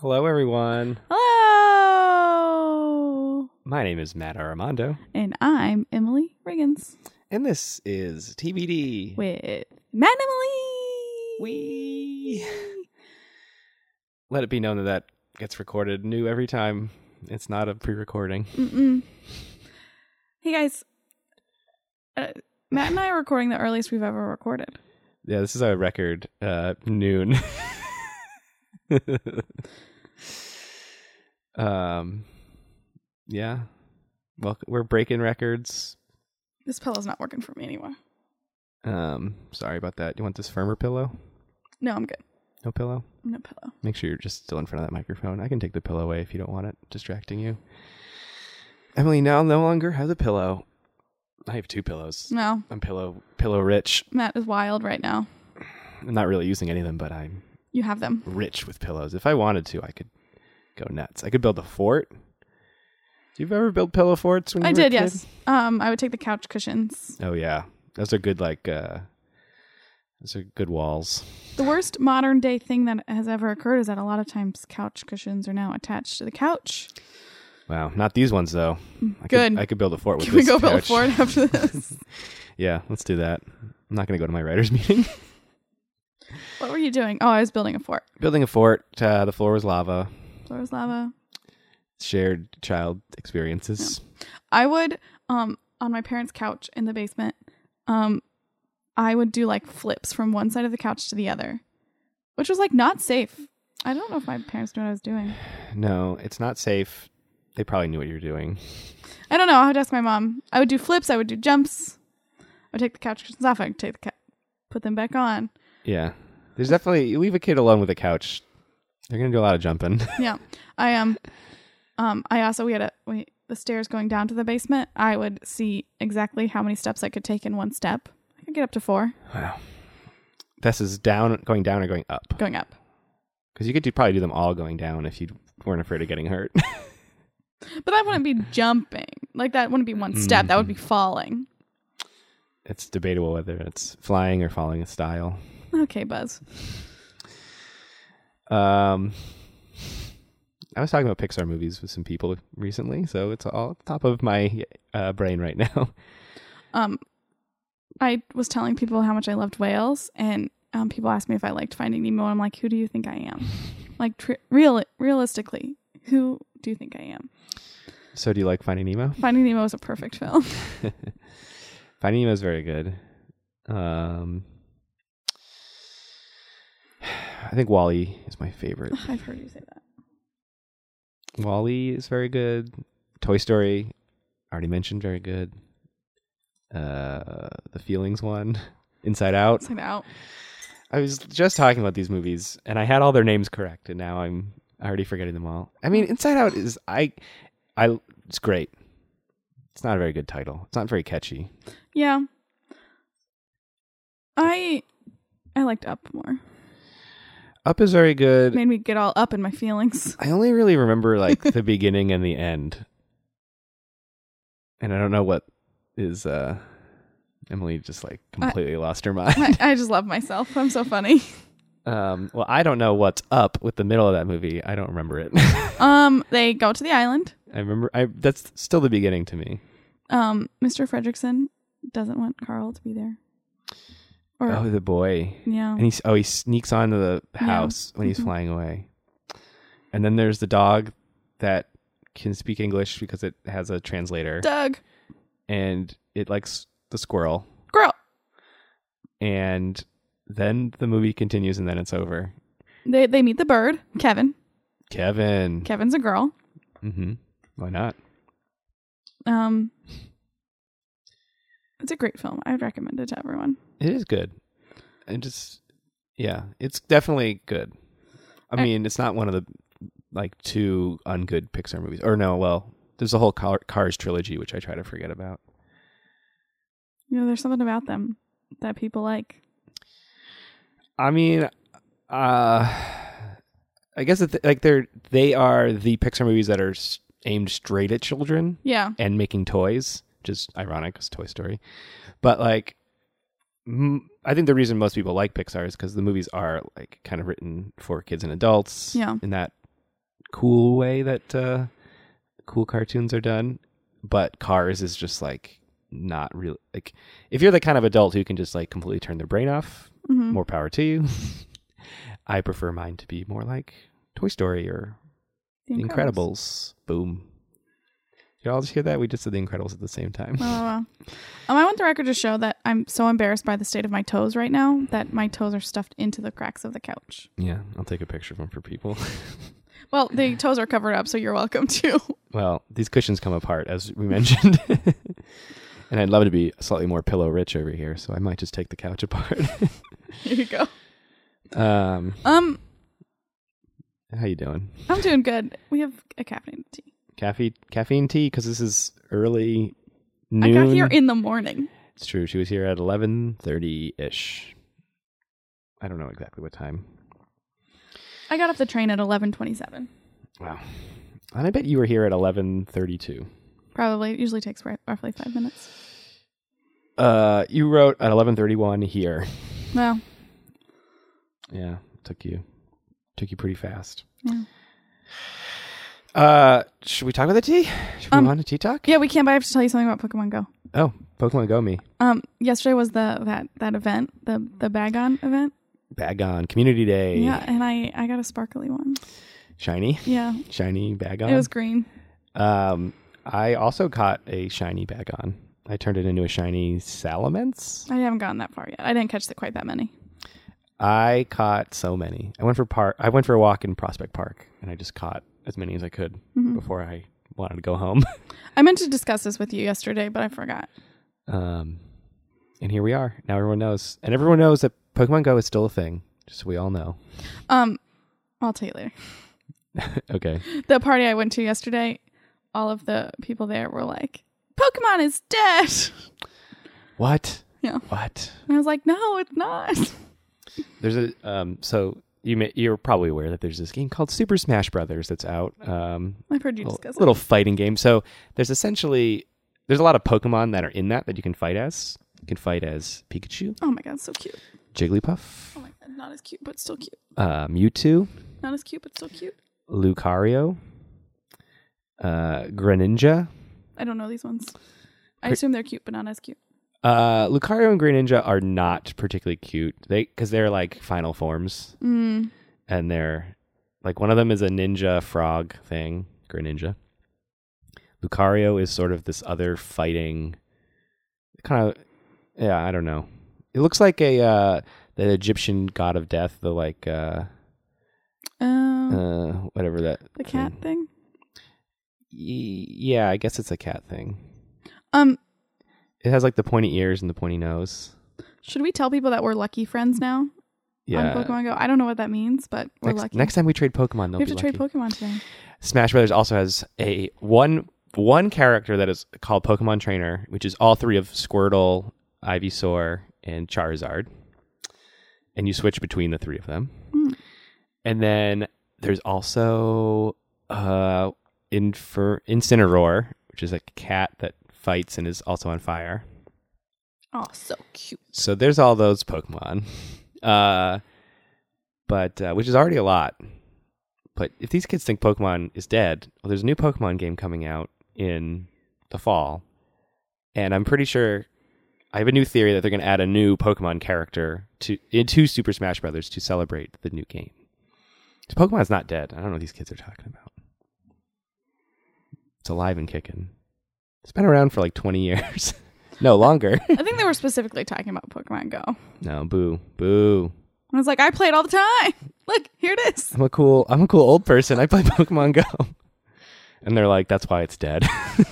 Hello, everyone. Hello. My name is Matt Armando, And I'm Emily Riggins and this is TBD. with Matt and Emily. We let it be known that that gets recorded new every time. It's not a pre-recording. Mm-mm. Hey guys, uh, Matt and I are recording the earliest we've ever recorded. Yeah, this is our record. Uh, noon. um, yeah. Well, we're breaking records. This pillow's not working for me anymore. Um, sorry about that. You want this firmer pillow? No, I'm good. No pillow. No pillow. Make sure you're just still in front of that microphone. I can take the pillow away if you don't want it distracting you. Emily now no longer has a pillow. I have two pillows. No, I'm pillow pillow rich. Matt is wild right now. I'm not really using any of them, but I'm You have them. rich with pillows. If I wanted to, I could go nuts. I could build a fort. Do you ever build pillow forts when you I were a did, yes. Um, I would take the couch cushions. Oh yeah. Those are good like uh those are good walls. The worst modern day thing that has ever occurred is that a lot of times couch cushions are now attached to the couch. Wow. Not these ones though. I Good. Could, I could build a fort with Can we this go build a couch. fort after this? Yeah, let's do that. I'm not going to go to my writer's meeting. what were you doing? Oh, I was building a fort. Building a fort. Uh, the floor was lava. Was lava. Shared child experiences. I would, um, on my parents' couch in the basement, um, I would do like flips from one side of the couch to the other, which was like not safe. I don't know if my parents knew what I was doing. No, it's not safe. They probably knew what you were doing. I don't know. I would ask my mom. I would do flips. I would do jumps. I would take the couch cushions off. I would take the ca- put them back on. Yeah. There's definitely, you leave a kid alone with a couch. They're going to do a lot of jumping. Yeah, I um, um, I also we had a we the stairs going down to the basement. I would see exactly how many steps I could take in one step. I could get up to four wow. This is down, going down or going up? going up. Because you could do, probably do them all going down if you weren't afraid of getting hurt. But that wouldn't be jumping. Like that wouldn't be one step. That would be falling. it's debatable whether it's flying or falling a style. Okay, Buzz. Um, I was talking about Pixar movies with some people recently, so it's all top of my uh, brain right now. Um, I was telling people how much I loved whales, and um, people asked me if I liked Finding Nemo. And I'm like, who do you think I am? like, tr- real realistically, who do you think I am? So, do you like Finding Nemo? Finding Nemo is a perfect film. Finding Nemo is very good. Um, I think WALL-E is my favorite. I've heard you say that. WALL-E is very good. Toy Story, already mentioned, very good. Uh, the Feelings one, Inside Out. Inside Out. I was just talking about these movies, and I had all their names correct, and now I'm already forgetting them all. I mean, Inside Out is I, I it's great. It's not a very good title. It's not very catchy. Yeah. I I liked Up more. Up is very good. Made me get all up in my feelings. I only really remember like the beginning and the end, and I don't know what is. uh Emily just like completely lost her mind. I, I just love myself. I'm so funny. um, well, I don't know what's up with the middle of that movie. I don't remember it. Um, they go to the island. I remember. I that's still the beginning to me. Um, Mr. Fredricksen doesn't want Carl to be there. Or Oh, the boy. yeah. and he's oh he sneaks onto the Yeah. house when he's Mhm. flying away and then there's the dog that can speak english because it has a translator Doug. and it likes the squirrel Girl. and then the movie continues and then it's over They they meet the bird, Kevin. kevin Kevin's a girl. mm-hmm why not Um It's a great film. I would recommend it to everyone. it is good and just yeah it's definitely good i I- mean it's not one of the like two ungood pixar movies or no well there's a whole Car- cars trilogy which i try to forget about You know, there's something about them that people like. I mean, uh, I guess it, like they're they are the Pixar movies that are s- aimed straight at children Yeah. and making toys, which is ironic because Toy Story. But like, m- I think the reason most people like Pixar is because the movies are like kind of written for kids and adults. Yeah. in that cool way that uh, cool cartoons are done, but Cars is just like not really Like if you're the kind of adult who can just like completely turn their brain off, Mhm. more power to you. I prefer mine to be more like Toy Story or The The Incredibles. Boom. You all just hear that? We just did The Incredibles at the same time. Wow, wow. Um, I want the record to show that I'm so embarrassed by the state of my toes right now that my toes are stuffed into the cracks of the couch. yeah, I'll take a picture of them for people. Well, the toes are covered up, so you're welcome to. well, these cushions come apart, as we mentioned. and I'd love to be slightly more pillow rich over here, so I might just take the couch apart. Here you go. um, Um, how you doing? I'm doing good. We have a caffeine tea. Caffeine, caffeine tea, because this is early noon. I got here in the morning. it's true. She was here at eleven thirty ish. I don't know exactly what time. I got off the train at 11:27. Wow. And I bet you were here at eleven thirty-two. Probably. It usually takes roughly five minutes. Uh, you wrote at eleven thirty-one here. Well, Yeah, took you took you pretty fast. Yeah. Uh, should we talk about the tea? Should we Um, move on to tea talk? yeah, we can. But I have to tell you something about Pokemon Go. Oh, Pokemon Go me. Um, yesterday was the that that event, the the Bagon event. Bagon Community Day. Yeah, and I I got a sparkly one. Shiny, Yeah, shiny Bagon. it was green. Um, I also caught a shiny bag on. I turned it into a shiny Salamence. I haven't gotten that far yet. I didn't catch the, quite that many. I caught so many. I went for park. I went for a walk in Prospect Park, and I just caught as many as I could Mhm. before I wanted to go home. I meant to discuss this with you yesterday, but I forgot. um, and here we are. Now everyone knows, and everyone knows that Pokemon Go is still a thing. Just so we all know. Um, I'll tell you later. Okay. The party I went to yesterday, all of the people there were like, "Pokemon is dead," What? Yeah. What? and I was like, "No, it's not." There's a um. So you may you're probably aware that there's this game called Super Smash Brothers that's out. Um, I've heard you little, discuss it. A little fighting game. So there's essentially there's a lot of Pokemon that are in that that you can fight as. You can fight as Pikachu. Oh my god, so cute. Jigglypuff, Oh my god, not as cute, but still cute. uh, Mewtwo, Not as cute, but still cute. Lucario, uh, Greninja. I don't know these ones. I assume they're cute, but not as cute. Uh, Lucario and Greninja are not particularly cute. They because they're like final forms, Mm. and they're like one of them is a ninja frog thing, Greninja. Lucario is sort of this other fighting kind of yeah, I don't know. It looks like a uh the Egyptian god of death, the like uh Um, uh whatever that the cat thing. Y- yeah, I guess it's a cat thing. Um, It has like the pointy ears and the pointy nose. should we tell people that we're lucky friends now Yeah. on Pokemon Go? I don't know what that means, but we're Next, lucky. next time we trade Pokemon, they'll we have to trade lucky. Pokemon today. Smash Brothers also has a one one character that is called Pokemon Trainer, which is all three of Squirtle, Ivysaur, and Charizard, and you switch between the three of them. Hmm. And then there's also uh, Infer- Incineroar, which is a cat that fights and is also on fire. Oh, so cute. So there's all those Pokemon, uh, but uh, which is already a lot. But if these kids think Pokemon is dead, well, there's a new Pokemon game coming out in the fall, and I'm pretty sure I have a new theory that they're going to add a new Pokemon character to into Super Smash Brothers to celebrate the new game. 'Cause Pokemon's not dead. I don't know what these kids are talking about. It's alive and kicking. It's been around for like 20 years. no, longer. I think they were specifically talking about Pokemon Go. No, boo, boo. I was like, I play it all the time. Look, here it is. I'm a cool, I'm a cool old person. I play Pokemon Go. And they're like, that's why it's dead.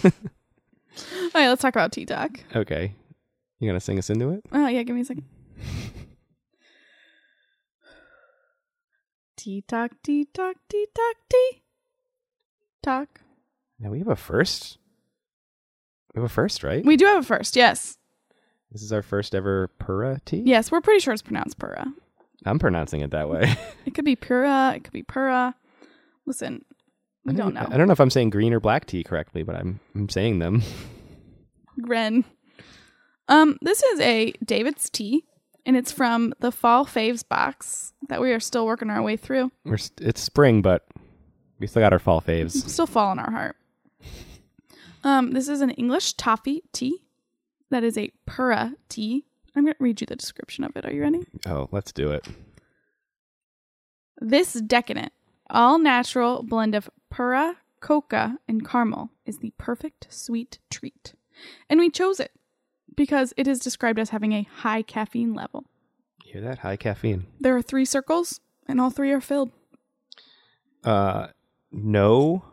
All right, let's talk about T Talk. okay. You gonna sing us into it? Oh, yeah, give me a second. T Talk, T Talk, T Talk, T Talk. Now we have a first. We have a first, right? We do have a first, yes. this is our first ever Pura tea. Yes, we're pretty sure it's pronounced Pura. I'm pronouncing it that way. It could be Pura, it could be Pura. Listen, we I don't know. I don't know if I'm saying green or black tea correctly, but I'm I'm saying them. Gren. Um, this is a David's tea, and it's from the Fall Faves box that we are still working our way through. We're st- it's spring, but We still got our fall faves. Still fall in our heart. Um, this is an English toffee tea. That is a pura tea. I'm going to read you the description of it. Are you ready? Oh, let's do it. This decadent, all natural blend of pura, coca, and caramel is the perfect sweet treat. And we chose it because it is described as having a high caffeine level. Hear that? High caffeine. There are three circles, and all three are filled. Uh, no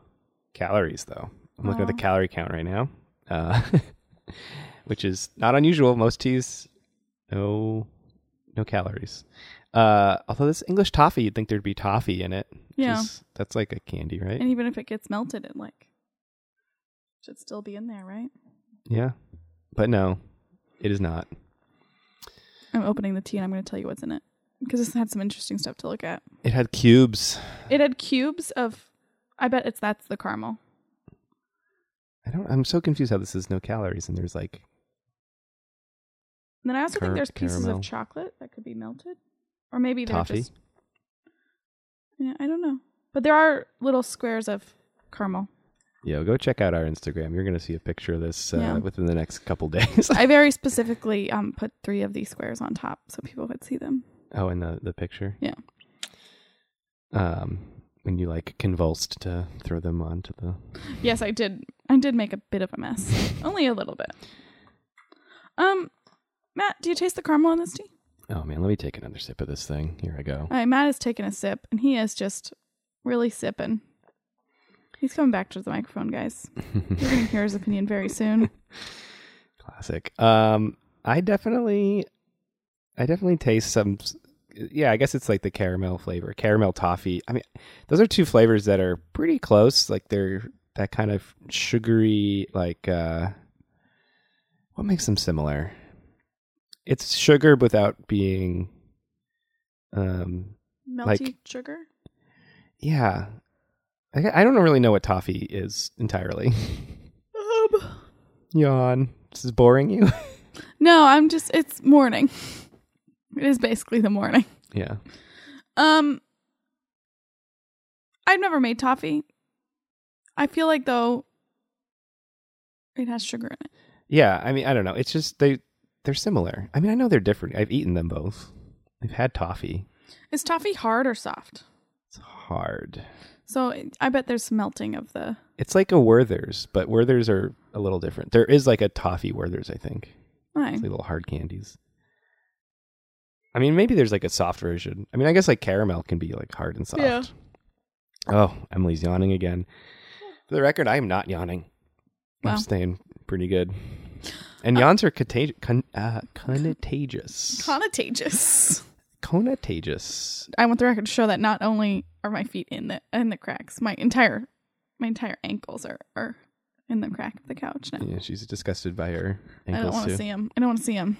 calories though. I'm looking at the calorie count right now, uh, which is not unusual. Most teas, no, no calories. Uh, although this English toffee, you'd think there'd be toffee in it. Yeah. is- that's like a candy, right? And even if it gets melted, it like should still be in there, right? yeah, but no, it is not. I'm opening the tea and I'm going to tell you what's in it because this had some interesting stuff to look at. It had cubes. It had cubes of, I bet it's that's the caramel. I don't. I'm so confused how this is no calories and there's like And then I also think there's pieces caramel. of chocolate that could be melted, or maybe they're Toffee? just. Yeah, I don't know, but there are little squares of caramel. Yo, go check out our Instagram. You're gonna see a picture of this uh, Yeah. within the next couple days. I very specifically um put three of these squares on top so people could see them. oh, in the the picture. Yeah. Um, when you like convulsed to throw them onto the. Yes, I did. I did make a bit of a mess, only a little bit. Um, Matt, do you taste the caramel in this tea? Oh man, let me take another sip of this thing. Here I go. All right, Matt has taken a sip, and he is just really sipping. He's coming back to the microphone, guys. You're gonna hear his opinion very soon. Classic. Um, I definitely, I definitely taste some. Yeah, I guess it's like the caramel flavor, caramel toffee. I mean, those are two flavors that are pretty close. Like they're that kind of sugary. Like, uh what makes them similar? It's sugar without being. Um. Melty Like- sugar. Yeah. I, I don't really know what toffee is entirely. Um, Yawn. This is boring you. no, I'm just. It's morning. It is basically the morning. yeah. Um, I've never made toffee. I feel like though, it has sugar in it. Yeah, I mean, I don't know. It's just they they're similar. I mean, I know they're different. I've eaten them both. I've had toffee. Is toffee hard or soft? It's hard. So I bet there's melting of the. It's like a Werther's, but Werther's are a little different. There is like a toffee Werther's, I think. Right. It's like little hard candies. I mean, maybe there's like a soft version. I mean, I guess like caramel can be like hard and soft. Yeah. Oh, Emily's yawning again. For the record, I am not yawning. Wow. I'm staying pretty good. And yawns are contag- con- uh, contagious. Contagious. contagious. I want the record to show that not only are my feet in the in the cracks, my entire my entire ankles are are in the crack of the couch now. Yeah, she's disgusted by her ankles I don't want to see him. I don't want to see him.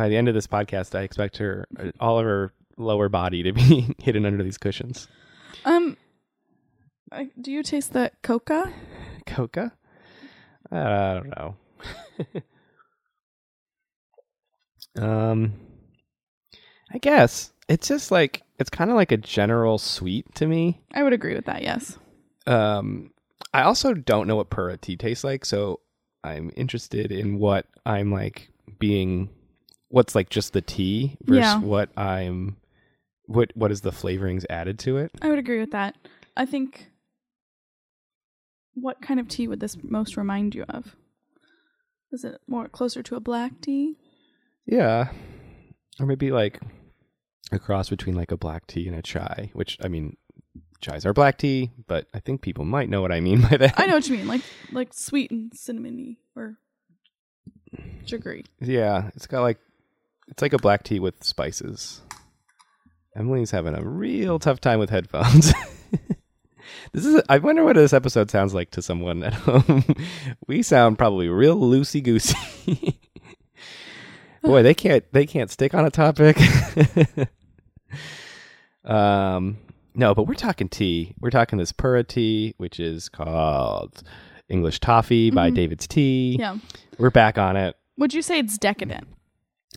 By the end of this podcast, I expect her uh, all of her lower body to be hidden under these cushions. Um, I, do you taste the coca? Coca? I don't know. um, I guess it's just like it's kind of like a general sweet to me. I would agree with that. Yes. Um, I also don't know what pura tea tastes like, so I'm interested in what I'm like being. What's like just the tea versus Yeah. what I'm. What what is the flavorings added to it? I would agree with that. I think. What kind of tea would this most remind you of? Is it more closer to a black tea? Yeah, or maybe like a cross between like a black tea and a chai. Which I mean, chais are black tea, but I think people might know what I mean by that. I know what you mean, like like sweet and cinnamony or sugary. Yeah, it's got like it's like a black tea with spices. Emily's having a real tough time with headphones. this is I wonder what this episode sounds like to someone at home. we sound probably real loosey goosey. Boy, they can't they can't stick on a topic. um no, but we're talking tea. We're talking this pura tea, which is called English Toffee by Mhm. David's Tea. Yeah. We're back on it. Would you say it's decadent?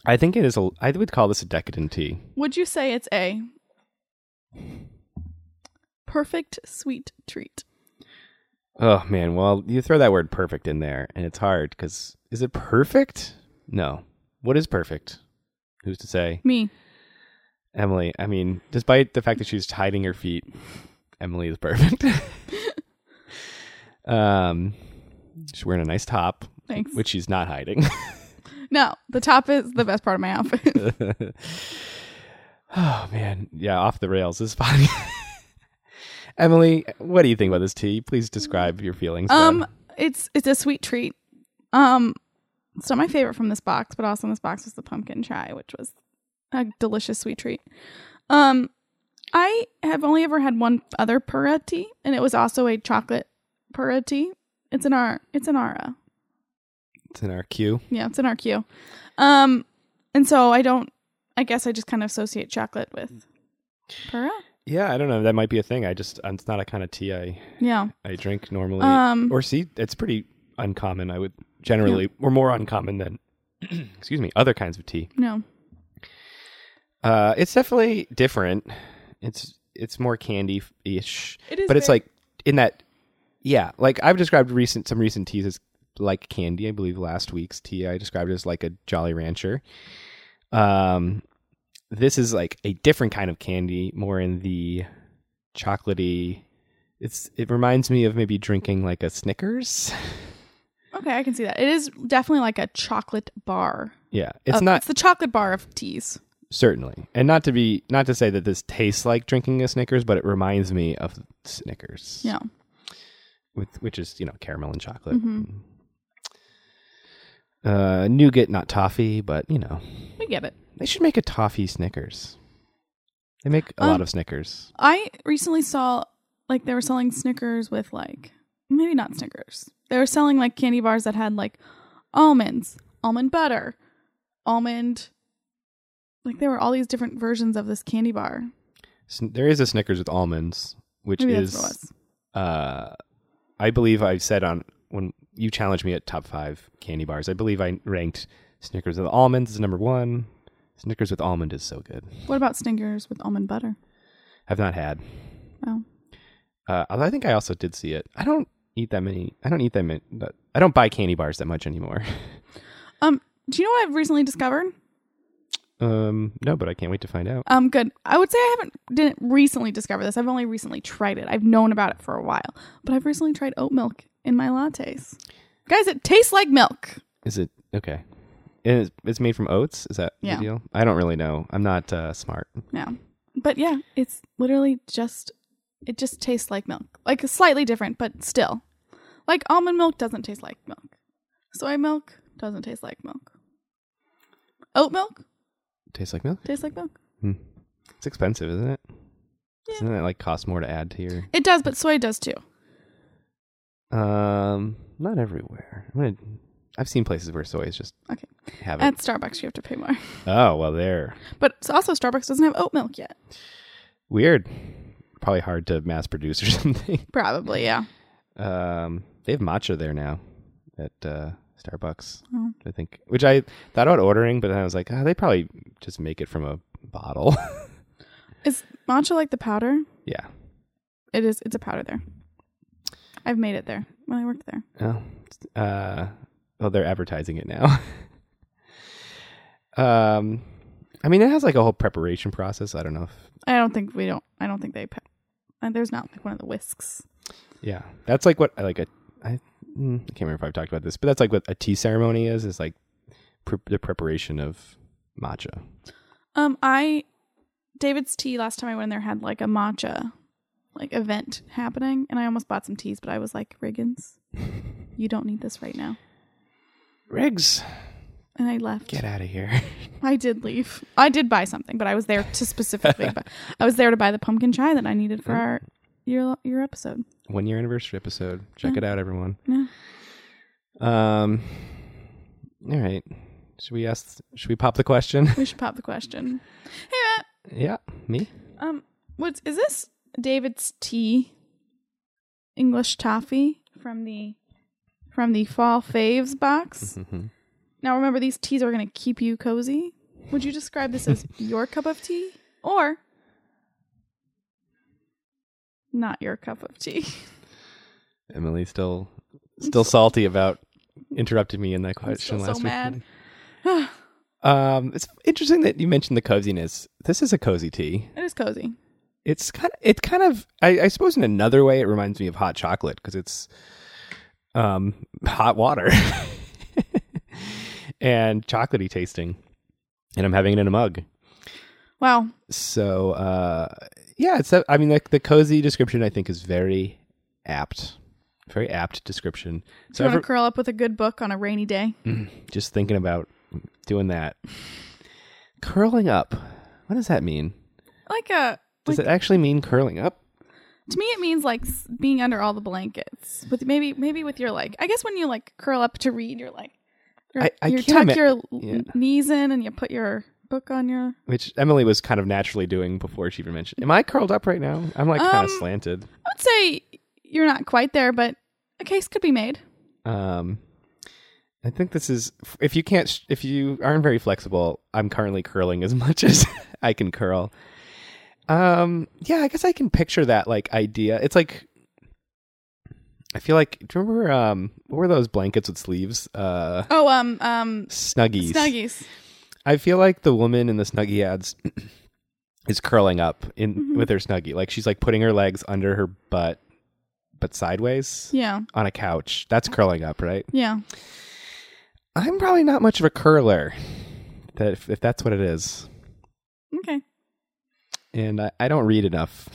I think it is a. I would call this a decadent tea. Would you say it's a perfect sweet treat. Oh man, well you throw that word perfect in there, and it's hard because is it perfect? No. What is perfect? Who's to say? Me. Emily. I mean, despite the fact that she's hiding her feet, Emily is perfect. um, she's wearing a nice top, Thanks. which she's not hiding. No, the top is the best part of my outfit. oh man, yeah, off the rails is funny. Emily, what do you think about this tea? Please describe your feelings. um, bud. it's it's a sweet treat. Um, it's not my favorite from this box, but also in this box was the pumpkin chai, which was a delicious sweet treat. Um, I have only ever had one other pura tea, and it was also a chocolate pura tea. It's an our it's an uh, it's in our queue. yeah, it's in our queue. Um, and so I don't. I guess I just kind of associate chocolate with pura. Yeah, I don't know. That might be a thing. I just it's not a kind of tea I Yeah. I drink normally. Um. or see, it's pretty uncommon. I would generally, or more uncommon than, excuse me, other kinds of tea. No. Uh, it's definitely different. It's it's more candy ish, It is. but it's like in that, yeah. Like I've described recent some recent teas as like candy. I believe last week's tea I described as like a Jolly Rancher. Um, this is like a different kind of candy, more in the chocolatey. It's it reminds me of maybe drinking like a Snickers. okay. I can see that. It is definitely like a chocolate bar. Yeah, it's Uh, not It's the chocolate bar of teas. certainly, and not to be not to say that this tastes like drinking a Snickers, but it reminds me of Snickers. Yeah. with which is you know caramel and chocolate. Mhm. Uh, nougat, not toffee, but you know We get it. they should make a toffee Snickers. They make a Um, lot of Snickers. I recently saw like they were selling Snickers with like maybe not Snickers. They were selling like candy bars that had like almonds, almond butter, almond. Like there were all these different versions of this candy bar. There is a Snickers with almonds, which Maybe is that's what it was. uh, I believe I said on when you challenged me at top five candy bars. I believe I ranked Snickers with almonds as number one. Snickers with almond is so good. What about Snickers with almond butter? Have not had. Oh, Uh, although I think I also did see it. I don't eat that many. I don't eat that many. But I don't buy candy bars that much anymore. um, do you know what I've recently discovered? um, no, but I can't wait to find out. Um, good. I would say I haven't didn't recently discover this. I've only recently tried it. I've known about it for a while, but I've recently tried oat milk in my lattes. Guys, it tastes like milk. Is it okay? And it's, it's made from oats. Is that Yeah. the deal? I don't really know. I'm not uh, smart. Yeah. But yeah, it's literally just it just tastes like milk. Like slightly different, but still. Like almond milk doesn't taste like milk. Soy milk doesn't taste like milk. Oat milk Tastes like milk. tastes like milk. It's expensive, isn't it? Yeah. Doesn't it like cost more to add to your? It does, but soy does too. Um, not everywhere. I'm gonna, I've seen places where soy is just Okay. have it. At Starbucks you have to pay more. oh well, there. But it's also Starbucks doesn't have oat milk yet. Weird. Probably hard to mass produce or something. Probably, yeah. Um, they have matcha there now at uh, Starbucks. Oh. I think, which I thought about ordering, but then I was like, oh, they probably just make it from a bottle. Is matcha like the powder? yeah. It is it's a powder there. I've made it there when I worked there. Oh, uh, well, they're advertising it now. um, I mean, it has like a whole preparation process. I don't know if, I don't think we don't I don't think they pa- and there's not like one of the whisks. yeah, that's like what I like a I, mm, I can't remember if I've talked about this, but that's like what a tea ceremony is. Is like pre- the preparation of matcha. Um, I David's tea last time I went in there had like a matcha like event happening, and I almost bought some teas, but I was like, Riggins, you don't need this right now, Riggs, and I left. get out of here. I did leave. I did buy something, but I was there to specifically. buy, I was there to buy the pumpkin chai that I needed for our your your episode. One year anniversary episode. Check Yeah. it out, everyone. Yeah. Um. All right. Should we ask? Should we pop the question? We should pop the question. Hey Matt, yeah, me. um, what's is this David's tea? English toffee from the from the fall faves box. Mhm. Now remember, these teas are going to keep you cozy. Would you describe this as your cup of tea, or not your cup of tea. Emily still still salty about interrupting me in that question so last mad. week. Um, it's interesting that you mentioned the coziness. This is a cozy tea. It is cozy. It's kind of, it kind of, I, I suppose in another way, it reminds me of hot chocolate because it's um hot water and chocolatey tasting, and I'm having it in a mug. Wow. So uh, yeah, it's. I mean, like the cozy description I think is very apt, very apt description. Do So you want to curl up with a good book on a rainy day? just thinking about doing that, curling up. What does that mean? Like a Does like, it actually mean curling up? to me it means like being under all the blankets with maybe maybe with your like I guess when you like curl up to read you're like you're, I- I you tuck ima- your yeah. knees in and you put your book on your Which Emily was kind of naturally doing before she even mentioned. Am I curled up right now? I'm like kind of Um, slanted. I would say you're not quite there but a case could be made. Um, I think this is if you can't if you aren't very flexible. I'm currently curling as much as I can curl. Um, yeah, I guess I can picture that like idea. It's like I feel like do you remember um what were those blankets with sleeves? Uh, Oh um um snuggies. snuggies. I feel like the woman in the snuggie ads is curling up in Mhm. with her snuggie. Like she's like putting her legs under her butt, but sideways Yeah. on a couch. That's curling up, right? Yeah. I'm probably not much of a curler. That if, if that's what it is. And I, I don't read enough.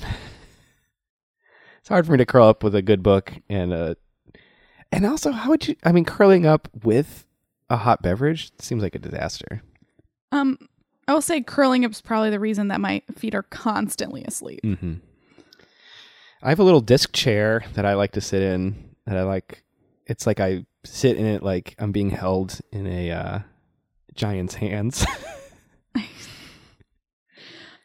it's hard for me to curl up with a good book and uh and also how would you? I mean, curling up with a hot beverage seems like a disaster. Um I will say curling up is probably the reason that my feet are constantly asleep. Mm-hmm. I have a little disc chair that I like to sit in. That I like. It's like I sit in it like I'm being held in a uh, giant's hands.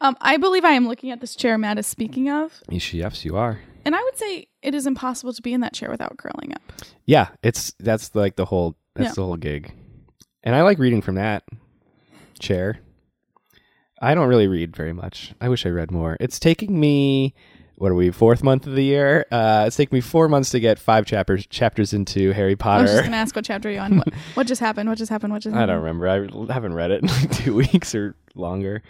Um I believe I am looking at this chair Matt is speaking of yes, you are. and I would say it is impossible to be in that chair without curling up. Yeah, it's that's like the whole that's Yeah. the whole gig. And I like reading from that chair. I don't really read very much. I wish I read more. It's taking me what are we, fourth month of the year? Uh it's taking me four months to get five chapters chapters into Harry Potter. I was just gonna ask what chapter you're on. What, what just happened? What just happened? What just I don't remember. I haven't read it in like two weeks or longer.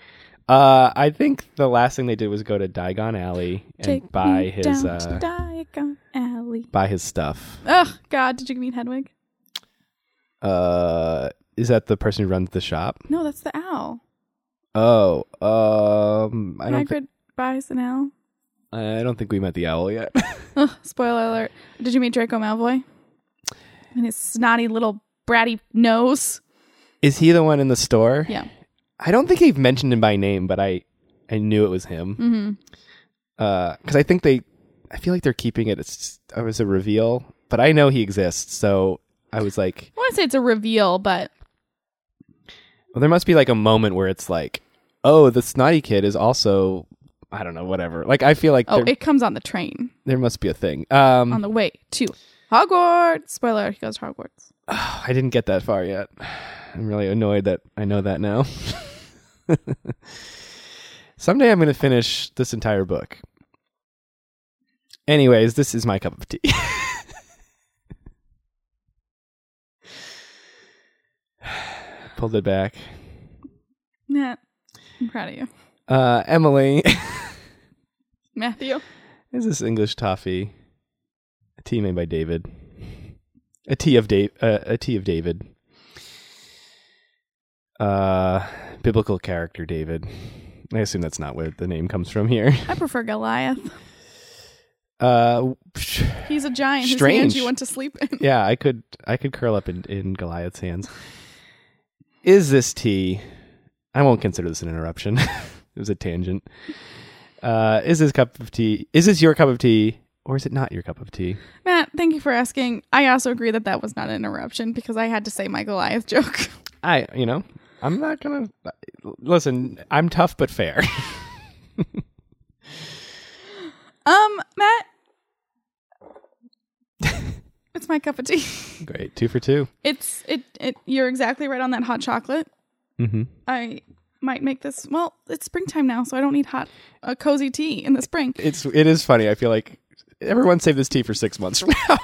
Uh I think the last thing they did was go to Diagon Alley and Take buy his down uh to Diagon Alley. buy his stuff. Oh God, did you meet Hedwig? Uh is that the person who runs the shop? No, that's the owl. Oh, um, I don't. Th- buys an owl. I don't think we met the owl yet. Ugh, spoiler alert. Did you meet Draco Malfoy? And his snotty little bratty nose. Is he the one in the store? Yeah. I don't think he mentioned him by name, but I, I knew it was him. Mm-hmm. Uh, because I think they, I feel like they're keeping it as, as a reveal, but I know he exists, so I was like, I want to say it's a reveal, but well, there must be like a moment where it's like, oh, the snotty kid is also, I don't know, whatever. Like I feel like oh, it comes on the train there must be a thing. Um, on the way to Hogwarts. Spoiler: He goes to Hogwarts. I didn't get that far yet. I'm really annoyed that I know that now. Someday I'm going to finish this entire book. Anyways, this is my cup of tea. Pulled it back. Yeah. I'm proud of you, Uh, Emily, Matthew. is this English toffee? A tea made by David. A tea of Dave. Uh, a tea of David. Uh, biblical character David. I assume that's not where the name comes from here. I prefer Goliath. Uh, He's a giant whose Strange. hands you went to sleep in. yeah, I could I could curl up in, in Goliath's hands. Is this tea? I won't consider this an interruption. it was a tangent. Uh, is this cup of tea? Is this your cup of tea, or is it not your cup of tea? Matt, thank you for asking. I also agree that that was not an interruption because I had to say my Goliath joke. I, you know, I'm not gonna listen. I'm tough but fair. Um, Matt, it's my cup of tea. Great, two for two. It's it it. You're exactly right on that hot chocolate. Mm-hmm. I might make this. Well, it's springtime now, so I don't need hot, uh, cozy tea in the spring. It's it is funny. I feel like everyone save this tea for six months from now.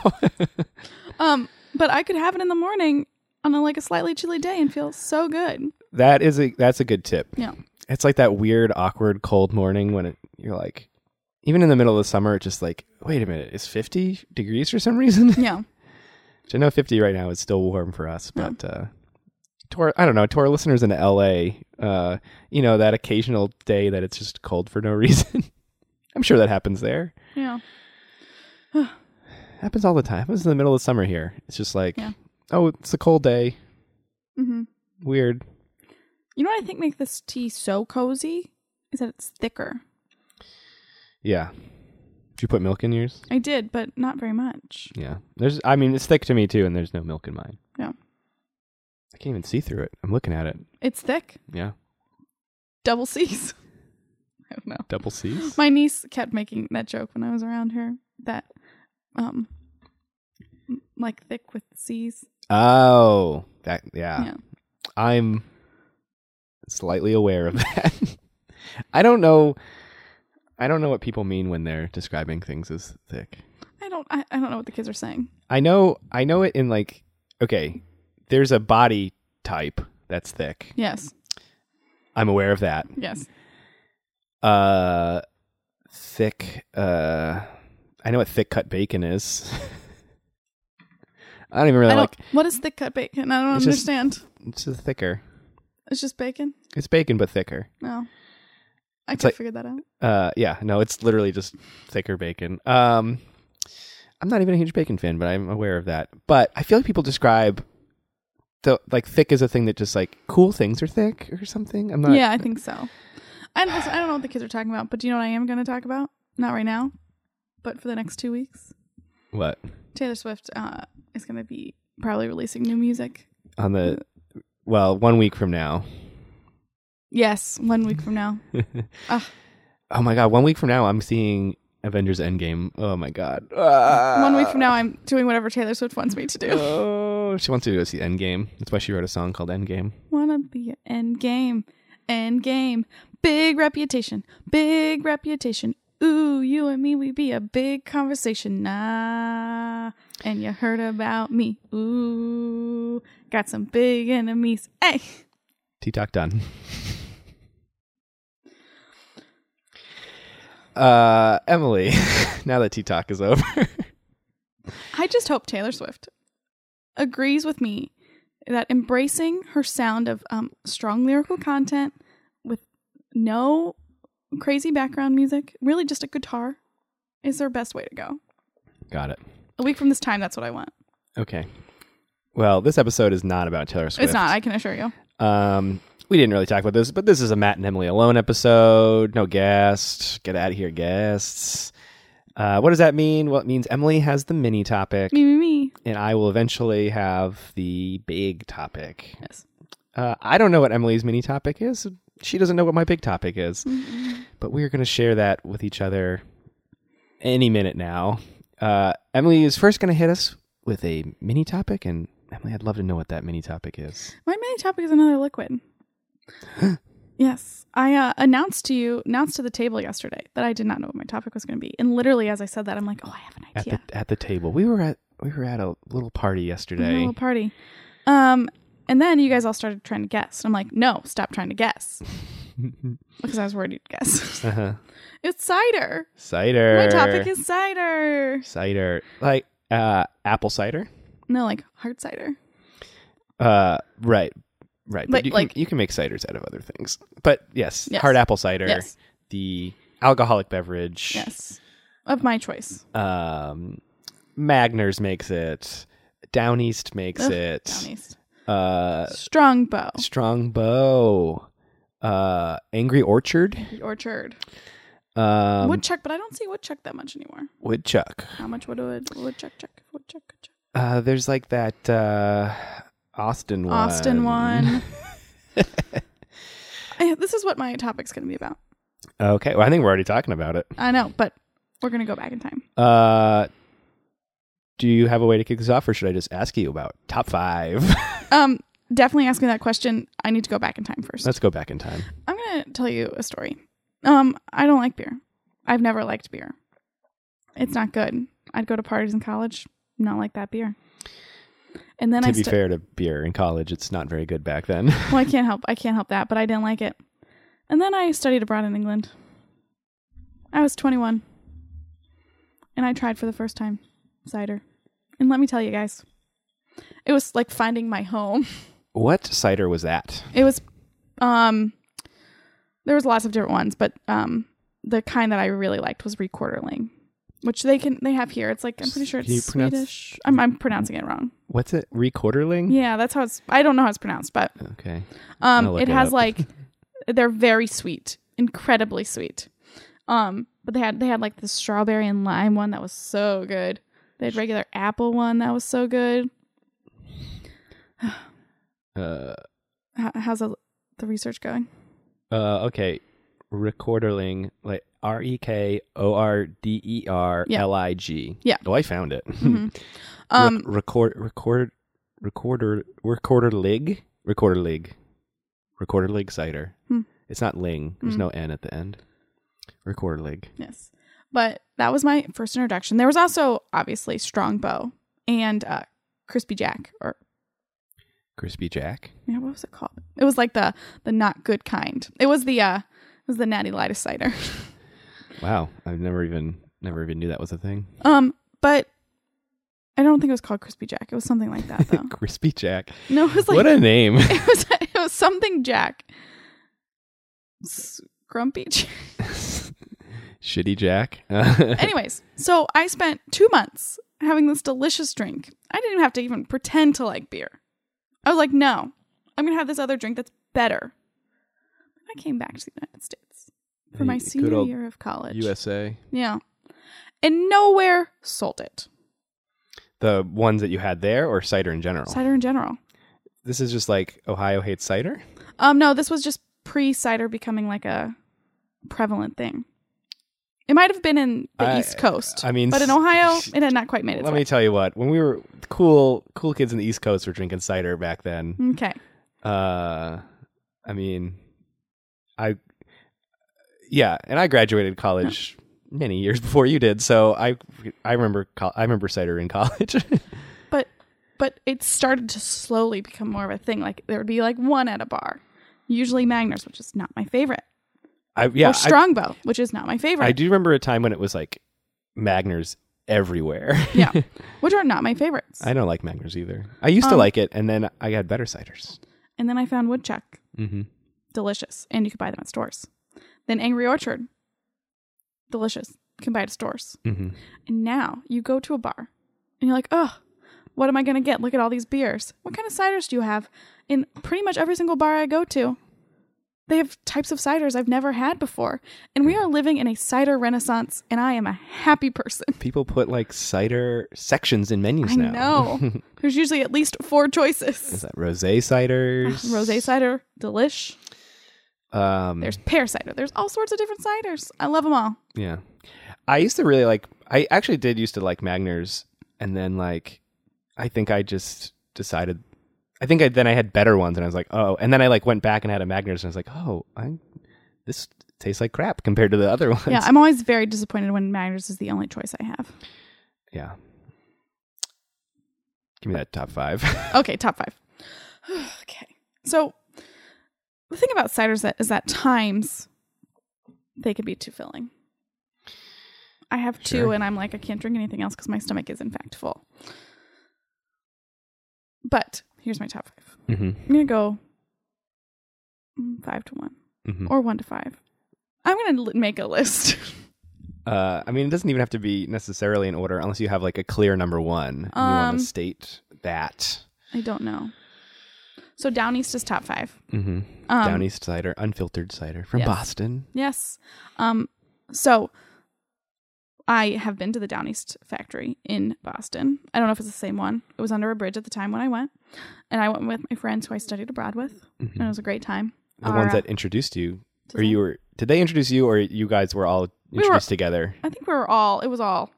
Um, but I could have it in the morning on a, like a slightly chilly day and feel so good. that is a that's a good tip. Yeah. It's like that weird, awkward, cold morning when it, you're like, even in the middle of the summer, it's just like, wait a minute, it's 50 degrees for some reason. Yeah. Which I know 50 right now is still warm for us, but uh, to our, I don't know, to our listeners in LA, uh, you know, that occasional day that it's just cold for no reason. I'm sure that happens there. Yeah. happens all the time. Happens in the middle of summer here. It's just like, Yeah. Oh, it's a cold day. hmm Weird. You know what I think makes this tea so cozy is that it's thicker. Yeah. Did you put milk in yours? I did, but not very much. Yeah. There's. I mean, it's thick to me too, and there's no milk in mine. Yeah. I can't even see through it. I'm looking at it. It's thick. Yeah. Double C's. I don't know. Double C's. My niece kept making that joke when I was around her that, um, like thick with C's. Oh, that. Yeah. Yeah. I'm slightly aware of that. I don't know. I don't know what people mean when they're describing things as thick. I don't. I, I don't know what the kids are saying. I know. I know it in like. Okay, there's a body type that's thick. Yes. I'm aware of that. Yes. Uh, thick. Uh, I know what thick cut bacon is. I don't even really I don't, like. what is thick cut bacon? I don't It's just- understand. It's just thicker. it's just bacon. It's bacon, but thicker. No. I could like- figure that out. Uh, yeah, no, it's literally just thicker bacon. Um, I'm not even a huge bacon fan, but I'm aware of that. But I feel like people describe the like thick as a thing that just like cool things are thick or something. I'm not. yeah, I think so. I don't, I don't know what the kids are talking about, but do you know what I am going to talk about? Not right now, but for the next two weeks. What Taylor Swift uh, is going to be probably releasing new music. on the well, one week from now. Yes, one week from now. Ugh. Oh my god, one week from now, I'm seeing Avengers Endgame. Oh my god. Ah. one week from now, I'm doing whatever Taylor Swift wants me to do. Oh, she wants to go see Endgame. That's why she wrote a song called Endgame. Wanna be an end game, end game. Big reputation, big reputation. Ooh, you and me, we be a big conversation. Nah, and you heard about me. Ooh, got some big enemies. Hey, T Talk done. uh, Emily, now that T Talk is over, I just hope Taylor Swift agrees with me that embracing her sound of um, strong lyrical content with no crazy background music, really just a guitar, is her best way to go. got it. A week from this time, that's what I want. Okay. Well, this episode is not about Taylor Swift. It's not, I can assure you. Um, we didn't really talk about this, but this is a Matt and Emily alone episode. No guest. Get out of here, guests. Uh, what does that mean? Well, it means Emily has the mini topic, Me, me, me. and I will eventually have the big topic. Yes. Uh, I don't know what Emily's mini topic is. She doesn't know what my big topic is. But we're going to share that with each other any minute now. Uh, Emily is first going to hit us with a mini topic, and Emily, I'd love to know what that mini topic is. My mini topic is another liquid. yes. I uh, announced to you, announced to the table yesterday that I did not know what my topic was going to be. And literally, as I said that, I'm like, oh, I have an At idea. the at the table, we were at we were at a little party yesterday. a little party. Um, and then you guys all started trying to guess. I'm like, no, stop trying to guess. because I was worried you'd guess. uh-huh. it's cider. Cider. My topic is cider. cider, like uh, apple cider. No, like hard cider. Uh, right, right. But Like- you can you can make ciders out of other things. But yes, Yes. hard apple cider, Yes. the alcoholic beverage. Yes. Of my choice. Um, Magners makes it. Down East makes Ugh, it. Down east. Uh, Strong bow. Uh, Angry Orchard. The orchard. Um, woodchuck, but I don't see woodchuck that much anymore. Woodchuck. How much would a woodchuck chuck? Woodchuck chuck? Uh, there's like that uh, Austin one. Austin one. Eh, this is what my topic's going to be about. Okay, well, I think we're already talking about it. I know, but we're going to go back in time. Uh, do you have a way to kick this off, or should I just ask you about top five? Um, definitely ask me that question. I need to go back in time first. Let's go back in time. I'm gonna tell you a story. Um, I don't like beer. I've never liked beer. It's not good. I'd go to parties in college, not like that beer. And then to I be stu- fair to beer in college, it's not very good back then. well, I can't help I can't help that, but I didn't like it. And then I studied abroad in England. I was 21. And I tried for the first time cider. And let me tell you guys, it was like finding my home. what cider was that? It was um there was lots of different ones, but um the kind that I really liked was Recorderling, which they can they have here. It's like I'm pretty sure Can you it's pronounce- Swedish. I'm I'm pronouncing it wrong. What's it? Recorderling? Yeah, that's how it's I don't know how it's pronounced, but Okay. um it it has like they're very sweet, incredibly sweet. Um but they had they had like the strawberry and lime one that was so good. They had regular apple one that was so good. Uh, How, how's the, the research going? uh, okay. Recorderling, like R E K O R D E R L I G. Yeah. Oh, I found it. Mhm. Um Rec- record, record, recorder, recorder lig, recorder lig, recorder lig cider. Hmm. It's not ling. There's Hmm. no n at the end. Recorder lig. Yes. But that was my first introduction. There was also obviously Strongbow and uh Crispy Jack or Crispy Jack. yeah, what was it called? It was like the the not good kind. It was the uh it was the Natty Light cider. Wow, I've never even never even knew that was a thing. um but I don't think it was called Crispy Jack. It was something like that though. Crispy Jack. no, it was like what a name. it was it was something Jack. Grumpy Jack. Shitty Jack. Anyways, so I spent two months having this delicious drink. I didn't even have to even pretend to like beer. I was like, no, I'm going to have this other drink that's better. I came back to the United States for my senior year of college. USA. Yeah. And nowhere sold it. The ones that you had there, or cider in general. Cider in general. This is just like Ohio hates cider. Um, no, this was just pre cider becoming like a prevalent thing. It might have been in the I- East Coast. I mean, but in Ohio, it had not quite made its Let way. me tell you what. When we were cool, cool kids in the East Coast were drinking cider back then. Okay. Uh, I mean, I, yeah, and I graduated college many years before you did, so I, I remember, I remember cider in college. but but it started to slowly become more of a thing. Like there would be like one at a bar, usually Magners, which is not my favorite, I yeah, or I, Strongbow, which is not my favorite. I do remember a time when it was like Magners everywhere. Yeah, which are not my favorites. I don't like Magners either. I used to Um, like it, and then I got better ciders. and then I found Woodchuck, Mm-hmm. delicious, and you could buy them at stores. Then Angry Orchard, delicious, you can buy it at stores. Mm-hmm. And now you go to a bar, and you're like, oh. What am I going to get? Look at all these beers. What kind of ciders do you have? In pretty much every single bar I go to, they have types of ciders I've never had before. And we are living in a cider renaissance, and I am a happy person. People put like cider sections in menus I now. know. There's usually at least four choices. Is that rosé ciders? Rosé cider, delish. Um, There's pear cider. There's all sorts of different ciders. I love them all. Yeah. I used to really like I actually did used to like Magners and then like I think I just decided I think I then I had better ones and I was like, "Oh." And then I like went back and had a Magners and I was like, "Oh, I this tastes like crap compared to the other ones." Yeah, I'm always very disappointed when Magners is the only choice I have. yeah. Give me that top 5. Okay, top five. okay. So the thing about ciders that is that times they can be too filling. I have two Sure. and I'm like, I can't drink anything else because my stomach is in fact full. But here's my top five. mhm. I'm gonna go five to one Mhm. or one to five. I'm gonna l- make a list. Uh I mean, it doesn't even have to be necessarily in order unless you have like a clear number 1 and you want Um, to state that. I don't know. So Down East is top five. Mhm. Um, Down East cider, unfiltered cider from yes. Boston. Yes. Um. So I have been to the Down East factory in Boston. I don't know if it's the same one. It was under a bridge at the time when I went, and I went with my friends who I studied abroad with, Mhm. and it was a great time. The Our, ones that introduced you, or you were? Did they introduce you, or you guys were all were- introduced together? I think we were all. It was all.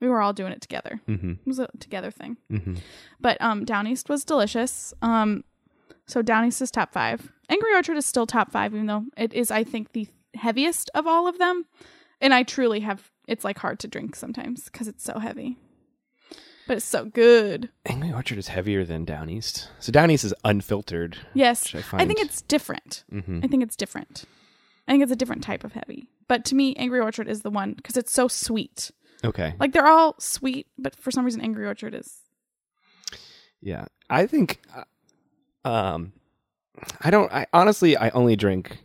We were all doing it together. Mm-hmm. It was a together thing. Mm-hmm. But um, Down East was delicious. Um, so Down East is top five. Angry Orchard is still top five, even though it is, I think, the heaviest of all of them. And I truly have. It's like hard to drink sometimes because it's so heavy. But it's so good. Angry Orchard is heavier than Down East. So Down East is unfiltered. Yes, I I, think it's different. Mm-hmm. I think it's different. I think it's a different type of heavy. But to me, Angry Orchard is the one because it's so sweet. Okay. Like they're all sweet, but for some reason, Angry Orchard is. Yeah, I think, uh, um, I don't. I honestly, I only drink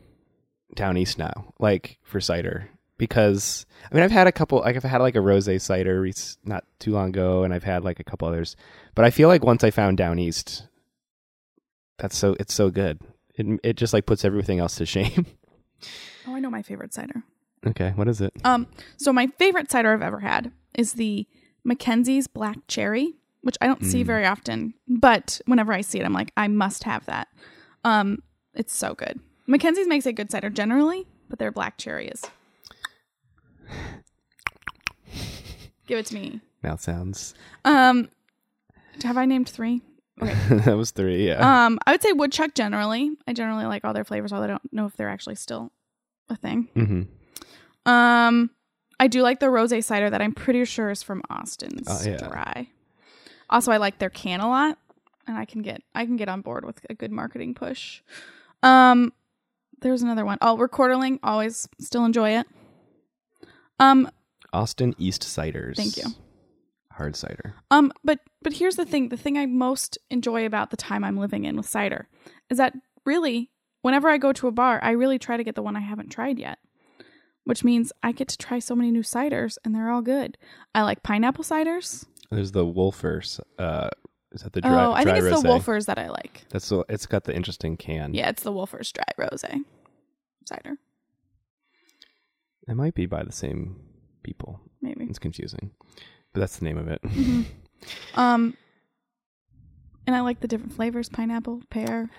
down east now, like for cider, because I mean, I've had a couple. Like I've had like a rosé cider not too long ago, and I've had like a couple others. But I feel like once I found down east, that's so it's so good. It it just like puts everything else to shame. Oh, I know my favorite cider. okay, what is it? Um, so my favorite cider I've ever had is the McKenzie's Black Cherry, which I don't see Mm. very often, but whenever I see it, I'm like, I must have that. Um, it's so good. McKenzie's makes a good cider generally, but their Black Cherry is. Give it to me. Mouth sounds. Um, have I named three? Okay. that was three. Yeah. Um, I would say woodchuck generally. I generally like all their flavors, although I don't know if they're actually still a thing. mm-hmm. Um, I do like the rose cider that I'm pretty sure is from Austin's Oh, yeah. Dry. Also, I like their can a lot, and I can get I can get on board with a good marketing push. Um, there's another one. Oh, Recorderling. Always still enjoy it. Um, Austin East Ciders. Thank you. Hard cider. Um, but but here's the thing: the thing I most enjoy about the time I'm living in with cider is that really, whenever I go to a bar, I really try to get the one I haven't tried yet, which means I get to try so many new ciders, and they're all good. I like pineapple ciders. There's the Wolfers. Uh, is that the dry? oh, I dry think it's the? Wolfers that I like. That's the. It's got the interesting can. Yeah, it's the Wolfers Dry Rosé cider, It might be by the same people. maybe. It's confusing, but that's the name of it. Mhm. Um, and I like the different flavors: pineapple, pear.